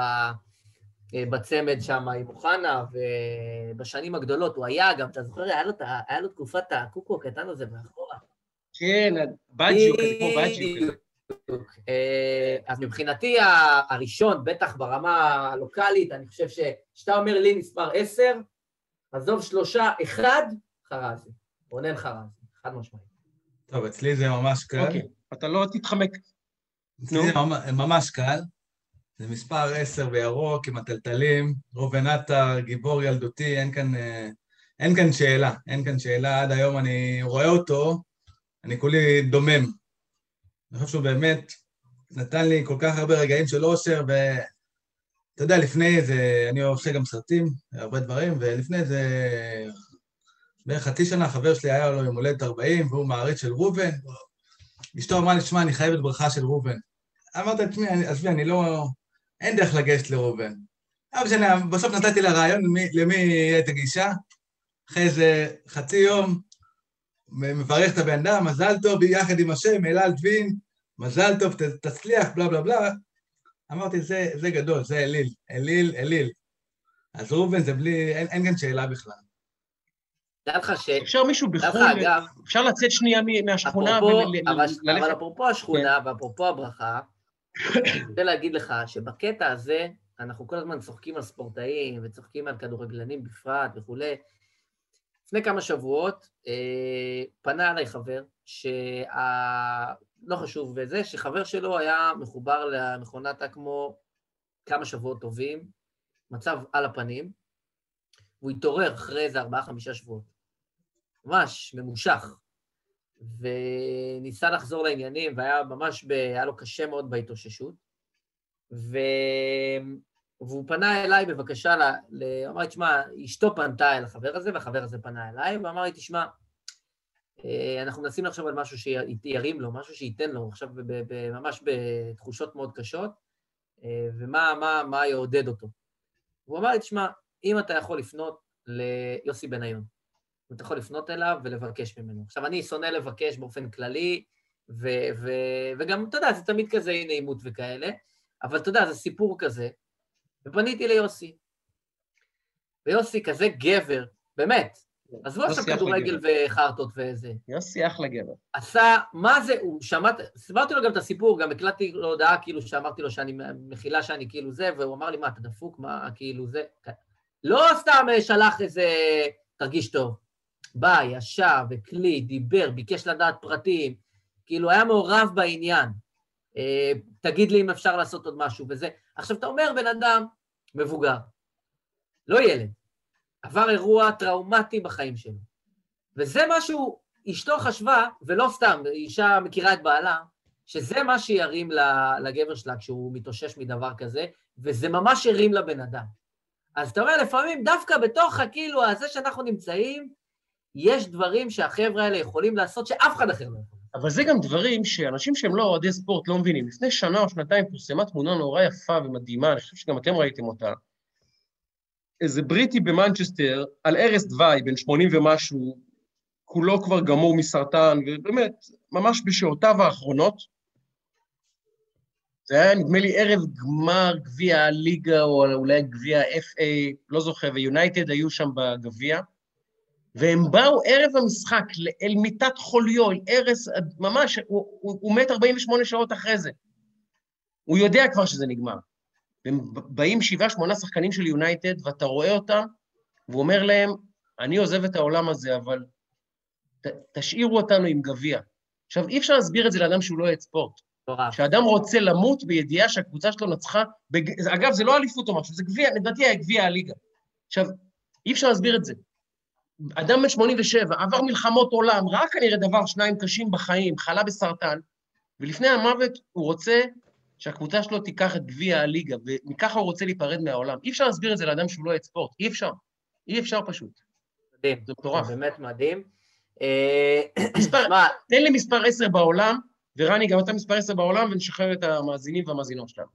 אה, בצמד שם עם אוחנה, ובשנים הגדולות הוא היה גם, אתה זוכר, היה לו, היה לו תקופת הקוקו הקטן הזה מאחורה. כן, בג'יו כזה, כמו בג'יו. אה, אז מבחינתי הראשון, בטח ברמה הלוקאלית, אני חושב שכשאתה אומר לי מספר 10, עזוב שלושה, אחד, חרזי. רונן חרזי, חד משמעית. טוב, אצלי זה ממש קל. אוקיי, אתה לא תתחמק. אצלי זה ממ- ממש קל. זה מספר 10 בירוק, עם הטלטלים, ראובן עטר, גיבור ילדותי, אין כאן, אה, אין כאן שאלה. אין כאן שאלה, עד היום אני רואה אותו, אני כולי דומם. אני חושב שהוא באמת נתן לי כל כך הרבה רגעים של אושר, ואתה יודע, לפני זה, אני עושה גם סרטים, הרבה דברים, ולפני זה, בערך חצי שנה, חבר שלי היה לו יום הולדת 40, והוא מעריץ של ראובן. אשתו אמרה לי, שמע, אני חייבת ברכה של ראובן. לעצמי, אני- עזבי, אני לא... אין דרך לגשת לראובן. לא משנה, בסוף נתתי לה רעיון למי- למי יהיה את הגישה. אחרי איזה חצי יום, מברך את הבן אדם, מזל טוב יחד עם השם, אלעל דבין, מזל טוב, ת, תצליח, בלה בלה בלה. אמרתי, זה, זה גדול, זה אליל, אליל, אליל. אז ראובן זה בלי, אין, אין כאן שאלה בכלל. דע לך ש... אפשר מישהו בחו"ל, אפשר לצאת שנייה מהשכונה אפרופו, וללכת. אבל, אבל אפרופו השכונה ואפרופו הברכה, רוצה להגיד לך שבקטע הזה, אנחנו כל הזמן צוחקים על ספורטאים וצוחקים על כדורגלנים בפרט וכולי. לפני כמה שבועות אה, פנה אליי חבר, שה... לא חשוב וזה, שחבר שלו היה מחובר למכונת אקמו כמה שבועות טובים, מצב על הפנים, והוא התעורר אחרי איזה ארבעה-חמישה שבועות. ממש ממושך. וניסה לחזור לעניינים, והיה ממש, ב... היה לו קשה מאוד בהתאוששות. והוא פנה אליי בבקשה, ל... ל... אמר לי, תשמע, אשתו פנתה אל החבר הזה, והחבר הזה פנה אליי, ואמר לי, תשמע, אה, אנחנו מנסים לחשוב על משהו שירים לו, משהו שייתן לו, עכשיו ב- ב- ממש בתחושות מאוד קשות, אה, ומה מה, מה יעודד אותו. והוא אמר לי, תשמע, אם אתה יכול לפנות ליוסי בניון, אתה יכול לפנות אליו ולבקש ממנו. עכשיו, אני שונא לבקש באופן כללי, ו- ו- וגם, אתה יודע, זה תמיד כזה אי נעימות וכאלה, אבל אתה יודע, זה סיפור כזה, ופניתי ליוסי. ויוסי כזה גבר, באמת, עזבו עכשיו כדורגל וחרטות וזה. יוסי אחלה גבר. עשה, מה זה, הוא שמע, סיפרתי לו גם את הסיפור, גם הקלטתי לו הודעה כאילו שאמרתי לו שאני, מחילה שאני כאילו זה, והוא אמר לי, מה, אתה דפוק? מה, כאילו זה? לא סתם שלח איזה, תרגיש טוב. בא, ישב, הקליט, דיבר, ביקש לדעת פרטים, כאילו היה מעורב בעניין. אה, תגיד לי אם אפשר לעשות עוד משהו וזה. עכשיו, אתה אומר בן אדם מבוגר, לא ילד, עבר אירוע טראומטי בחיים שלו. וזה משהו, אשתו חשבה, ולא סתם, אישה מכירה את בעלה, שזה מה שירים לגבר שלה כשהוא מתאושש מדבר כזה, וזה ממש הרים לבן אדם. אז אתה אומר, לפעמים דווקא בתוך הכאילו הזה שאנחנו נמצאים, יש דברים שהחבר'ה האלה יכולים לעשות שאף אחד אחר לא יכול. אבל זה גם דברים שאנשים שהם לא אוהדי ספורט לא מבינים. לפני שנה או שנתיים פורסמה תמונה נורא יפה ומדהימה, אני חושב שגם אתם ראיתם אותה. איזה בריטי במנצ'סטר, על ערש דווי, בן 80 ומשהו, כולו כבר גמור מסרטן, ובאמת, ממש בשעותיו האחרונות. זה היה נדמה לי ערב גמר גביע הליגה, או אולי גביע ה-FA, לא זוכר, ויונייטד היו שם בגביע. והם באו ערב המשחק אל מיטת חוליו, אל ערש, ממש, הוא, הוא, הוא מת 48 שעות אחרי זה. הוא יודע כבר שזה נגמר. והם באים שבעה, שמונה שחקנים של יונייטד, ואתה רואה אותם, והוא אומר להם, אני עוזב את העולם הזה, אבל ת, תשאירו אותנו עם גביע. עכשיו, אי אפשר להסביר את זה לאדם שהוא לא אוהד ספורט. שאדם רוצה למות בידיעה שהקבוצה שלו נצחה, בג... אגב, זה לא אליפות או משהו, זה גביע, לדעתי היה גביע הליגה. עכשיו, אי אפשר להסביר את זה. אדם בן 87, עבר מלחמות עולם, ראה כנראה דבר שניים קשים בחיים, חלה בסרטן, ולפני המוות הוא רוצה שהקבוצה שלו תיקח את גביע הליגה, ומככה הוא רוצה להיפרד מהעולם. אי אפשר להסביר את זה לאדם שהוא לא אוהד ספורט, אי אפשר. אי אפשר פשוט. מדהים. זה מטורף. באמת מדהים. אה, [CLEARS THROAT] תן לי מספר 10 בעולם, ורני, גם אתה מספר 10 בעולם, ונשחרר את המאזינים והמאזינות שלנו.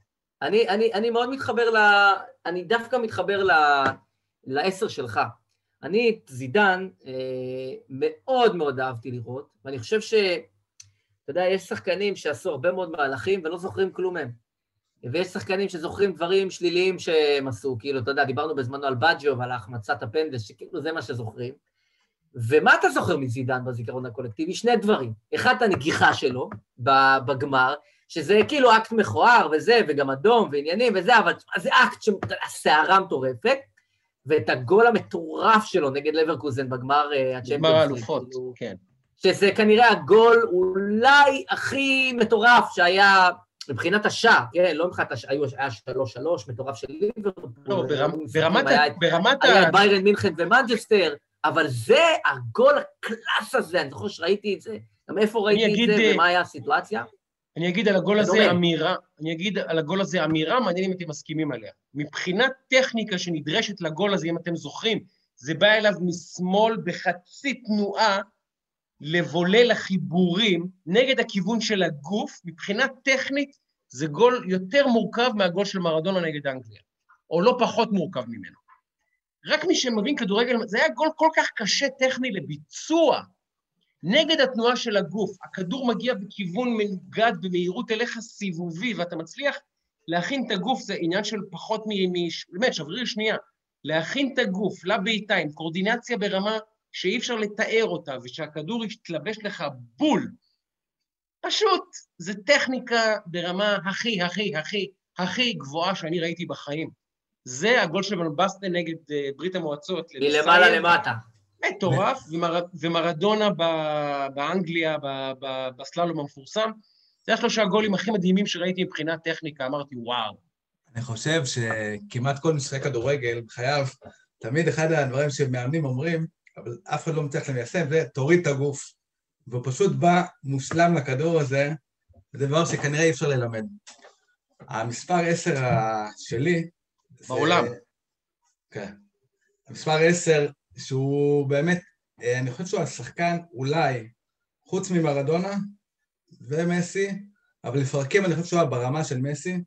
אני, אני, אני מאוד מתחבר ל... אני דווקא מתחבר ל... לעשר שלך. אני את זידן אה, מאוד מאוד אהבתי לראות, ואני חושב ש... אתה יודע, יש שחקנים שעשו הרבה מאוד מהלכים ולא זוכרים כלום מהם. ויש שחקנים שזוכרים דברים שליליים שהם עשו, כאילו, אתה יודע, דיברנו בזמנו על בג'ו ועל החמצת הפנדל, שכאילו זה מה שזוכרים. ומה אתה זוכר מזידן בזיכרון הקולקטיבי? שני דברים. אחד, הנגיחה שלו בגמר, שזה כאילו אקט מכוער וזה, וגם אדום ועניינים וזה, אבל זה אקט שהסערה מטורפת. ואת הגול המטורף שלו נגד לברקוזן בגמר ה Champions. גמר האלופות, כאילו, כן. שזה כנראה הגול אולי הכי מטורף שהיה מבחינת השער, כן, לא מבחינת השער, היה שלוש שלוש, מטורף של ליברפול. לא, ברמת ה... ברמת ה... היה ביירן מינכן ומנצ'סטר, אבל זה הגול ה class הזה, אני זוכר שראיתי את זה, גם איפה ראיתי את זה ומה היה הסיטואציה. אני אגיד על הגול הזה אמירה, אני אגיד על הגול הזה אמירה, מעניין אם אתם מסכימים עליה. מבחינת טכניקה שנדרשת לגול הזה, אם אתם זוכרים, זה בא אליו משמאל בחצי תנועה, לבולל לחיבורים נגד הכיוון של הגוף, מבחינה טכנית זה גול יותר מורכב מהגול של מרדונה נגד אנגליה, או לא פחות מורכב ממנו. רק מי שמבין כדורגל, זה היה גול כל כך קשה טכני לביצוע, נגד התנועה של הגוף, הכדור מגיע בכיוון מנוגד במהירות אליך סיבובי, ואתה מצליח להכין את הגוף, זה עניין של פחות מ... באמת, שבריר שנייה. להכין את הגוף לבעיטה עם קורדינציה ברמה שאי אפשר לתאר אותה, ושהכדור יתלבש לך בול. פשוט, זה טכניקה ברמה הכי, הכי, הכי, הכי גבוהה שאני ראיתי בחיים. זה הגול של בנבסטה נגד ברית המועצות. מלמעלה למטה. מטורף, ומר, ומרדונה באנגליה, בסללום המפורסם. זה השלושה הגולים הכי מדהימים שראיתי מבחינת טכניקה, אמרתי, וואו. אני חושב שכמעט כל משחק כדורגל חייב, תמיד אחד הדברים שמאמנים אומרים, אבל אף אחד לא מצליח למיישם, זה תוריד את הגוף. והוא פשוט בא מושלם לכדור הזה, זה דבר שכנראה אי אפשר ללמד. המספר עשר שלי בעולם. כן. המספר 10, שהוא באמת, אה, אני חושב שהוא השחקן אולי, חוץ ממרדונה ומסי, אבל לפרקים אני חושב שהוא היה ברמה של מסי,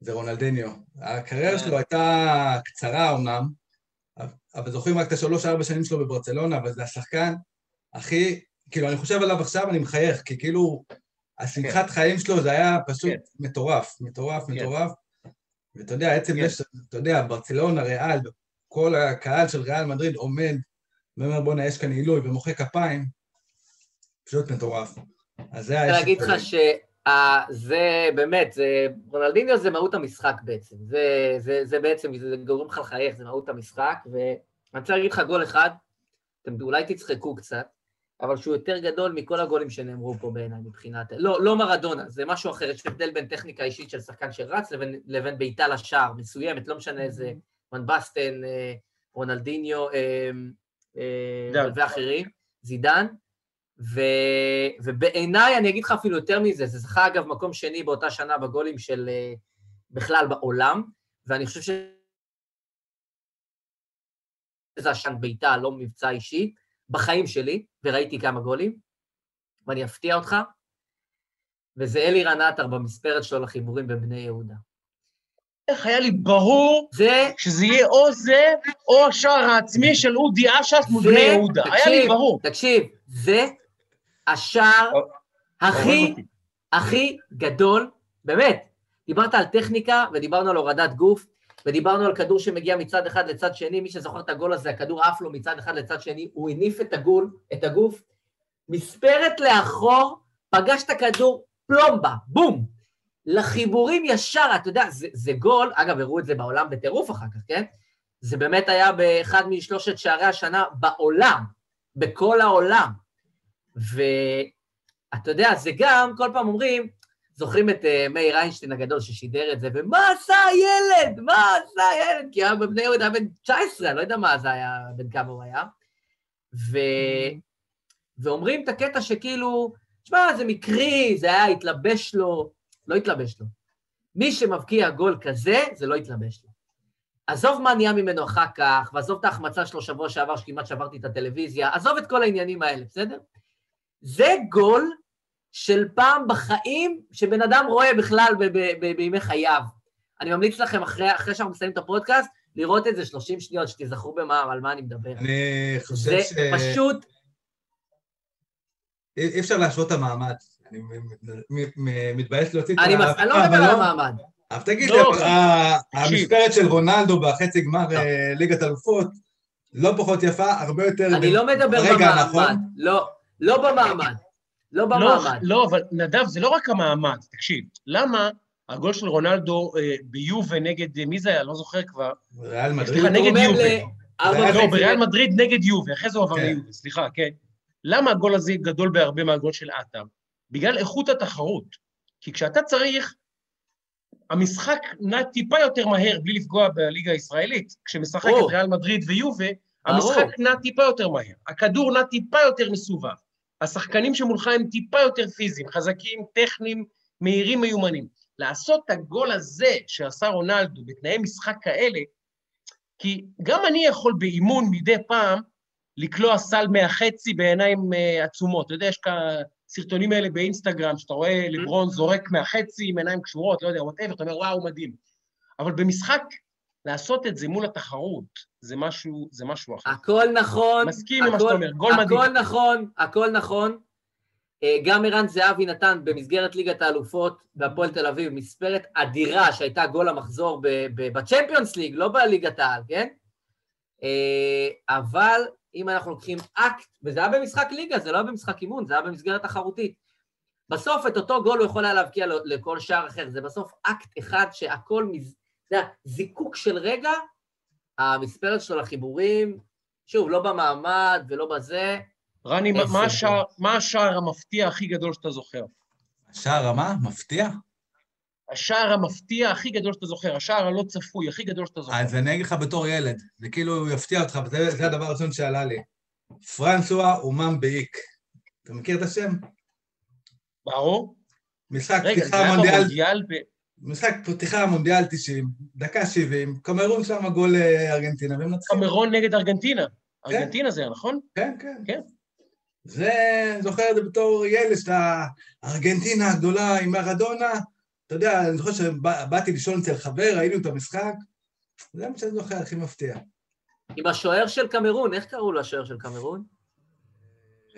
זה רונלדיניו. הקריירה כן. שלו הייתה קצרה אומנם, אבל זוכרים רק את השלוש-ארבע שנים שלו בברצלונה, אבל זה השחקן הכי, כאילו, אני חושב עליו עכשיו, אני מחייך, כי כאילו, השמחת חיים שלו זה היה פשוט כן. מטורף, מטורף, כן. מטורף. ואתה יודע, עצם כן. יש, אתה יודע, ברצלונה, ריאל, כל הקהל של ריאל מדריד עומד ואומר, בואנה, יש כאן עילוי, ומוחא כפיים, פשוט מטורף. אז זה אני היה... רוצה להגיד לך שזה באמת, זה, רונלדיניו זה מהות המשחק בעצם. זה, זה, זה בעצם, זה גורם לך לחייך, זה מהות המשחק, ואני רוצה להגיד לך גול אחד, אתם אולי תצחקו קצת, אבל שהוא יותר גדול מכל הגולים שנאמרו פה בעיניי מבחינת... לא, לא מרדונה, זה משהו אחר, יש הבדל בין טכניקה אישית של שחקן שרץ לבין, לבין בעיטה לשער מסוימת, לא משנה איזה ון בסטן, אה, רונלדיניו אה, אה. ואחרים, זידן, ו, ובעיניי, אני אגיד לך אפילו יותר מזה, זה זכה אגב מקום שני באותה שנה בגולים של בכלל בעולם, ואני חושב ש... זה עשן בעיטה, לא מבצע אישי, בחיים שלי, וראיתי כמה גולים, ואני אפתיע אותך, וזה אלירן עטר במספרת שלו לחיבורים בבני יהודה. איך היה לי ברור זה, שזה יהיה או זה, או השער העצמי של אודי אשס מול בני יהודה. היה לי תקשיב, ברור. תקשיב, זה השער אוהב הכי. הכי גדול, באמת. דיברת על טכניקה, ודיברנו על הורדת גוף, ודיברנו על כדור שמגיע מצד אחד לצד שני, מי שזוכר את הגול הזה, הכדור עף לו מצד אחד לצד שני, הוא הניף את הגול, את הגוף, מספרת לאחור, פגש את הכדור, פלומבה, בום. לחיבורים ישר, אתה יודע, זה, זה גול, אגב, הראו את זה בעולם בטירוף אחר כך, כן? זה באמת היה באחד משלושת שערי השנה בעולם, בכל העולם. ואתה יודע, זה גם, כל פעם אומרים, זוכרים את uh, מאיר איינשטיין הגדול ששידר את זה, ומה עשה הילד? מה עשה הילד? כי היה בבני יהודה בן 19, אני לא יודע מה זה היה, בן כמה הוא היה. ו... ואומרים את הקטע שכאילו, תשמע, זה מקרי, זה היה, התלבש לו, לא התלבש לו. מי שמבקיע גול כזה, זה לא התלבש לו. עזוב מה נהיה ממנו אחר כך, ועזוב את ההחמצה שלו שבוע שעבר, שכמעט שברתי את הטלוויזיה, עזוב את כל העניינים האלה, בסדר? זה גול של פעם בחיים שבן אדם רואה בכלל ב- ב- ב- בימי חייו. אני ממליץ לכם, אחרי, אחרי שאנחנו מסיימים את הפודקאסט, לראות את זה 30 שניות, שתיזכרו במה, על מה אני מדבר. אני זה חושב ש... פשוט, אי אפשר להשוות את המעמד. אני מ- מ- מ- מתבייש להוציא את אני, מס... אני לא מדבר אבל על המעמד. אבל תגיד לא, ה-. המספרת של רונלדו בחצי גמר לא. אה, ליגת אלופות לא פחות יפה, הרבה יותר... אני לא מדבר ברגע במעמד. הנכון. לא, לא במעמד. לא לא, במעמד. לא, אבל נדב, זה לא רק המעמד, תקשיב. למה הגול של רונלדו אה, ביובה נגד, אה, מי זה היה? לא זוכר כבר. ריאל מדריד. סליחה, נגד יובה. לא, בריאל מדריד נגד יובה, אחרי זה הוא עבר כן. ליובה, סליחה, כן. למה הגול הזה גדול בהרבה מהגול של עטר? בגלל איכות התחרות. כי כשאתה צריך, המשחק נע טיפה יותר מהר, בלי לפגוע בליגה הישראלית. כשמשחקת ברור. ריאל מדריד ויובה. המשחק נע טיפה יותר מהר. הכדור נע טיפה יותר מסובב. השחקנים שמולך הם טיפה יותר פיזיים, חזקים, טכניים, מהירים, מיומנים. לעשות את הגול הזה שעשה רונלדו בתנאי משחק כאלה, כי גם אני יכול באימון מדי פעם לקלוע סל מהחצי בעיניים אה, עצומות. אתה יודע, יש כאן סרטונים האלה באינסטגרם, שאתה רואה לברון זורק מהחצי עם עיניים קשורות, לא יודע, whatever, אתה אומר, וואו, מדהים. אבל במשחק, לעשות את זה מול התחרות, זה משהו, זה משהו אחר. הכל נכון. מסכים עם מה הכל- שאתה אומר, גול מדהים. הכל נכון, הכל נכון. אה, גם ערן זהבי נתן במסגרת ליגת האלופות בהפועל תל אביב מספרת אדירה שהייתה גול המחזור ב Champions League, לא בליגת העל, כן? אה, אבל אם אנחנו לוקחים אקט, וזה היה במשחק ליגה, זה לא היה במשחק אימון, זה היה במסגרת תחרותית. בסוף את אותו גול הוא יכול היה להבקיע לכל שער אחר, זה בסוף אקט אחד שהכל, מז- יודע, זיקוק של רגע, המספרת שלו לחיבורים, שוב, לא במעמד ולא בזה, רני, מה- השער- השער המפתיע הכי גדול שאתה זוכר? שער רמה? מפתיע? השער המפתיע הכי גדול שאתה זוכר, השער הלא צפוי הכי גדול שאתה זוכר. אז אני אגיד לך בתור ילד, זה כאילו יפתיע אותך, וזה זה הדבר הראשון שעלה לי. פרנסואה אומם באיק. אתה מכיר את השם? ברור. משחק רגע, זה פתיחה היה מונדיאל, במונדיאל ב... משחק פתיחה מונדיאל 90, דקה 70, קמרון שם גול אה, ארגנטינה, והם מנצחים. קמרון נגד ארגנטינה. ארגנטינה זה היה, נכון? כן, כן. כן. זה, זוכר את זה בתור ילד, שאתה ארגנטינה הגדולה עם מרדונה. אתה יודע, אני זוכר שבאתי לישון אצל חבר, ראינו את המשחק. זה מה שאני זוכר, הכי מפתיע. עם השוער של קמרון, איך קראו לשוער של קמרון?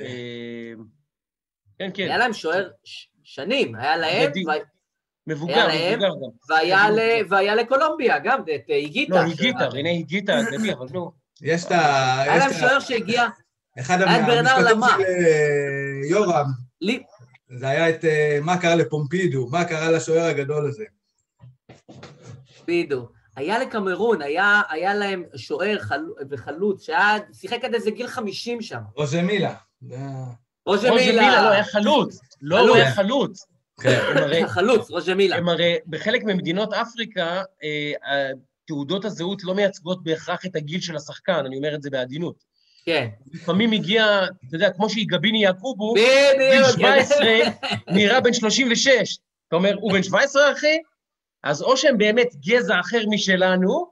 אה, כן, כן. היה להם שוער שנים, היה להם, מבוגר, היה להם, מבוגר גם. והיה ל- והיה לקולומביה, גם, את אה, היגיטה. לא, היגיטה, הנה היגיטה, אדוני, אבל נו. יש את ה... היה להם שוער שהגיע, אחד המשפטים. של אה, יורם, זה היה את אה, מה קרה לפומפידו, מה קרה לשוער הגדול הזה. בדיוק. היה לקמרון, היה, היה להם שוער חל... וחלוץ, שהיה, שיחק עד איזה גיל 50 שם. רוז'מילה. זה ה- רוז'ה רוז'ה מילה, לא, מילה. היה חלוץ. לא. הוא היה חלוץ. כן. חלוץ, רוז'ה מילה. הם הרי, בחלק ממדינות אפריקה, אה, תעודות הזהות לא מייצגות בהכרח את הגיל של השחקן, אני אומר את זה בעדינות. כן. לפעמים הגיע, אתה יודע, כמו שיגביני יעקובו, בדיוק. 17 נראה בן 36. אתה אומר, הוא בן 17, אחי? אז או שהם באמת גזע אחר משלנו,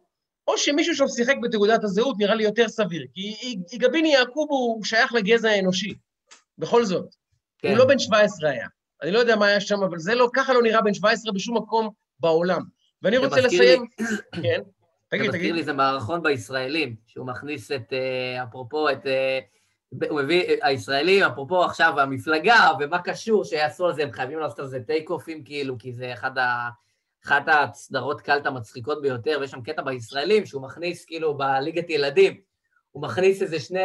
או שמישהו שם שיחק בתעודת הזהות נראה לי יותר סביר. כי יגביני יעקובו הוא שייך לגזע האנושי. בכל זאת. כן. הוא לא בן 17 היה. אני לא יודע מה היה שם, אבל זה לא, ככה לא נראה בן 17 בשום מקום בעולם. ואני רוצה לסיים... לי- כן, זה תגיד, מזכיר תגיד. לי, זה מערכון בישראלים, שהוא מכניס את, אה, אפרופו, את... אה, הוא מביא, אה, הישראלים, אפרופו עכשיו המפלגה, ומה קשור שיעשו על זה, הם חייבים לעשות על זה טייק אופים, כאילו, כי זה אחד ה... אחת הסדרות קלט המצחיקות ביותר, ויש שם קטע בישראלים שהוא מכניס, כאילו, בליגת ילדים, הוא מכניס איזה שני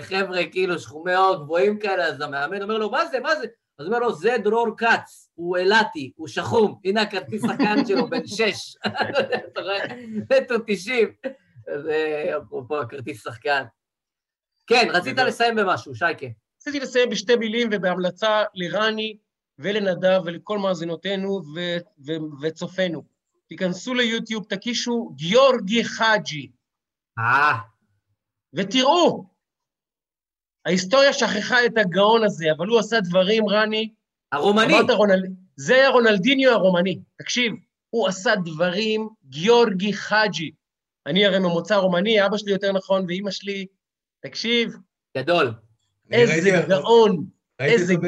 חבר'ה, כאילו, שחומי עור גבוהים כאלה, אז המאמן אומר לו, מה זה, מה זה? אז הוא אומר לו, זה דרור כץ, הוא אילתי, הוא שחום, הנה הכרטיס שחקן שלו, בן שש. אתה [LAUGHS] רואה? מטר תשעים. אז אה, אפרופו הכרטיס שחקן. כן, רצית. לסיים במשהו, שייקה. רציתי לסיים בשתי מילים ובהמלצה לרני ולנדב ולכל מאזינותינו וצופינו. תיכנסו ליוטיוב, תקישו גיורגי חאג'י, אה, ותראו. ההיסטוריה שכחה את הגאון הזה, אבל הוא עשה דברים, רני. הרומני. אמרת רונל... זה היה רונלדיניו הרומני. תקשיב, הוא עשה דברים, גיורגי חאג'י. אני הרי ממוצא רומני, אבא שלי יותר נכון, ואימא שלי, תקשיב, גדול. איזה ראיתי- גאון. ראיתי איזה אותו.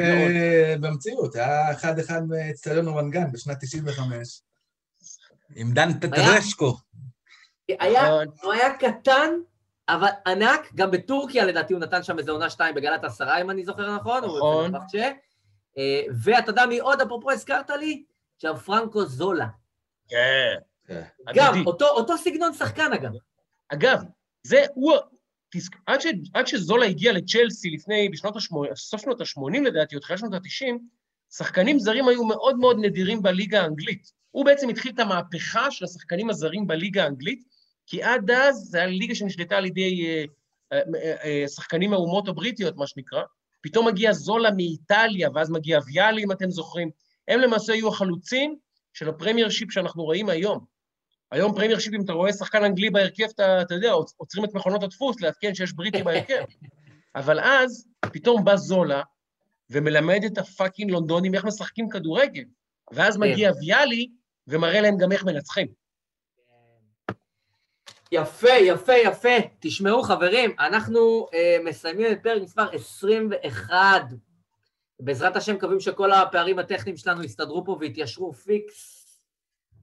במציאות, היה אחד-אחד באצטדיון רמת בשנת 95. עם דן? פטרשקו. היה, נכון. הוא היה קטן, אבל ענק, גם בטורקיה לדעתי הוא נתן שם איזה עונה שתיים בגלת עשרה, אם אני זוכר נכון. נכון. אה, ואתה יודע מי עוד, אפרופו הזכרת לי? עכשיו פרנקו זולה. כן. גם, אגדי. אותו, אותו סגנון שחקן אגב. אגב, זה הוא... תזכ... עד, ש... עד שזולה הגיע לצ'לסי לפני, בשנות ה-80, סוף שנות ה-80 לדעתי, או תחילת שנות ה-90, שחקנים זרים היו מאוד מאוד נדירים בליגה האנגלית. הוא בעצם התחיל את המהפכה של השחקנים הזרים בליגה האנגלית, כי עד אז זו הייתה ליגה שנשלטה על ידי אה, אה, אה, אה, שחקנים מהאומות הבריטיות, מה שנקרא. פתאום מגיע זולה מאיטליה, ואז מגיע ויאלי, אם אתם זוכרים. הם למעשה היו החלוצים של ה Premiership שאנחנו רואים היום. היום Premiership, אם אתה רואה שחקן אנגלי בהרכב, אתה, אתה יודע, עוצ- עוצרים את מכונות הדפוס לעדכן שיש בריטי [LAUGHS] בהרכב. אבל אז, פתאום בא זולה ומלמד את ה fucking לונדונים איך משחקים כדורגל. ואז מגיע ויאלי ומראה להם גם איך מנצחים. יפה, יפה, יפה. תשמעו, חברים, אנחנו אה, מסיימים את פרק מספר 21. בעזרת השם, מקווים שכל הפערים הטכניים שלנו יסתדרו פה ויתיישרו פיקס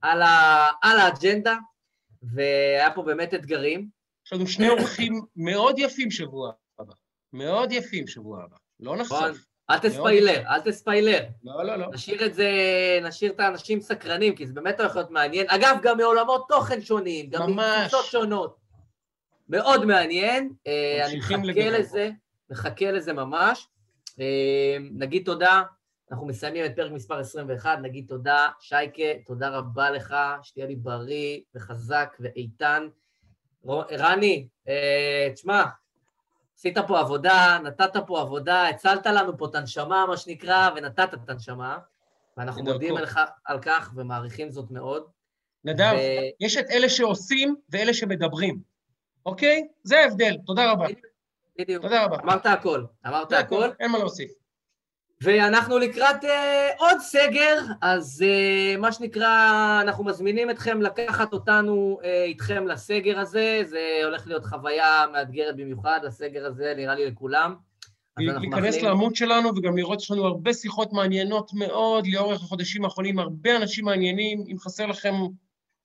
על, ה, על האג'נדה, והיה פה באמת אתגרים. יש לנו שני אורחים מאוד יפים שבוע הבא. מאוד יפים שבוע הבא. לא נכון. נחשוף. אל תספיילר, אל תספיילר. לא, לא, לא. נשאיר את זה, נשאיר את האנשים סקרנים, כי זה באמת הולך להיות מעניין. אגב, גם מעולמות תוכן שונים, גם. מקבוצות שונות. מאוד מעניין. אה, אני מחכה. לזה, מחכה לזה ממש. אה, נגיד תודה, אנחנו מסיימים את פרק מספר 21, נגיד תודה. שייקה, תודה רבה לך, שתהיה לי בריא וחזק ואיתן. רני, אה, תשמע, עשית פה עבודה, נתת פה עבודה, הצלת לנו פה את הנשמה, מה שנקרא, ונתת את הנשמה, ואנחנו. מודים לך על כך ומעריכים זאת מאוד. נדב, ו- יש את אלה שעושים ואלה שמדברים, אוקיי? זה ההבדל. תודה רבה. בדיוק. תודה רבה. אמרת הכל, אמרת זה הכל. אין מה להוסיף. ואנחנו לקראת אה, עוד סגר, אז אה, מה שנקרא, אנחנו מזמינים אתכם לקחת אותנו אה, איתכם לסגר הזה, זה הולך להיות חוויה מאתגרת במיוחד, הסגר הזה נראה לי לכולם. להיכנס מאחלים- לעמוד שלנו וגם לראות שיש לנו הרבה שיחות מעניינות מאוד לאורך החודשים האחרונים, הרבה אנשים מעניינים. אם חסר לכם,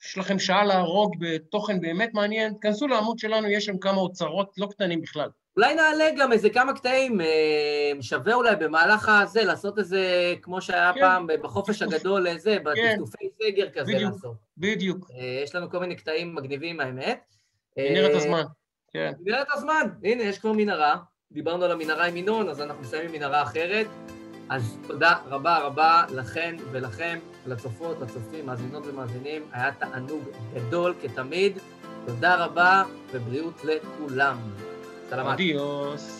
יש לכם שעה להרוג בתוכן באמת מעניין, תכנסו לעמוד שלנו, יש שם כמה אוצרות לא קטנים בכלל. אולי נעלה גם איזה כמה קטעים, אה, שווה אולי במהלך הזה לעשות איזה, כמו שהיה כן. פעם בחופש הגדול, איזה, [LAUGHS] כן. בטפטופי סגר כזה בדיוק. לעשות. בדיוק, אה, יש לנו כל מיני קטעים מגניבים, האמת. מנהרת אה, הזמן. כן. מנהרת הזמן, הנה, יש כבר מנהרה. דיברנו על המנהרה עם ינון, אז אנחנו מסיימים מנהרה אחרת. אז תודה רבה רבה לכן ולכם, לצופות, לצופים, מאזינות ומאזינים. היה תענוג גדול כתמיד. תודה רבה ובריאות לכולם. Hasta la. Adiós.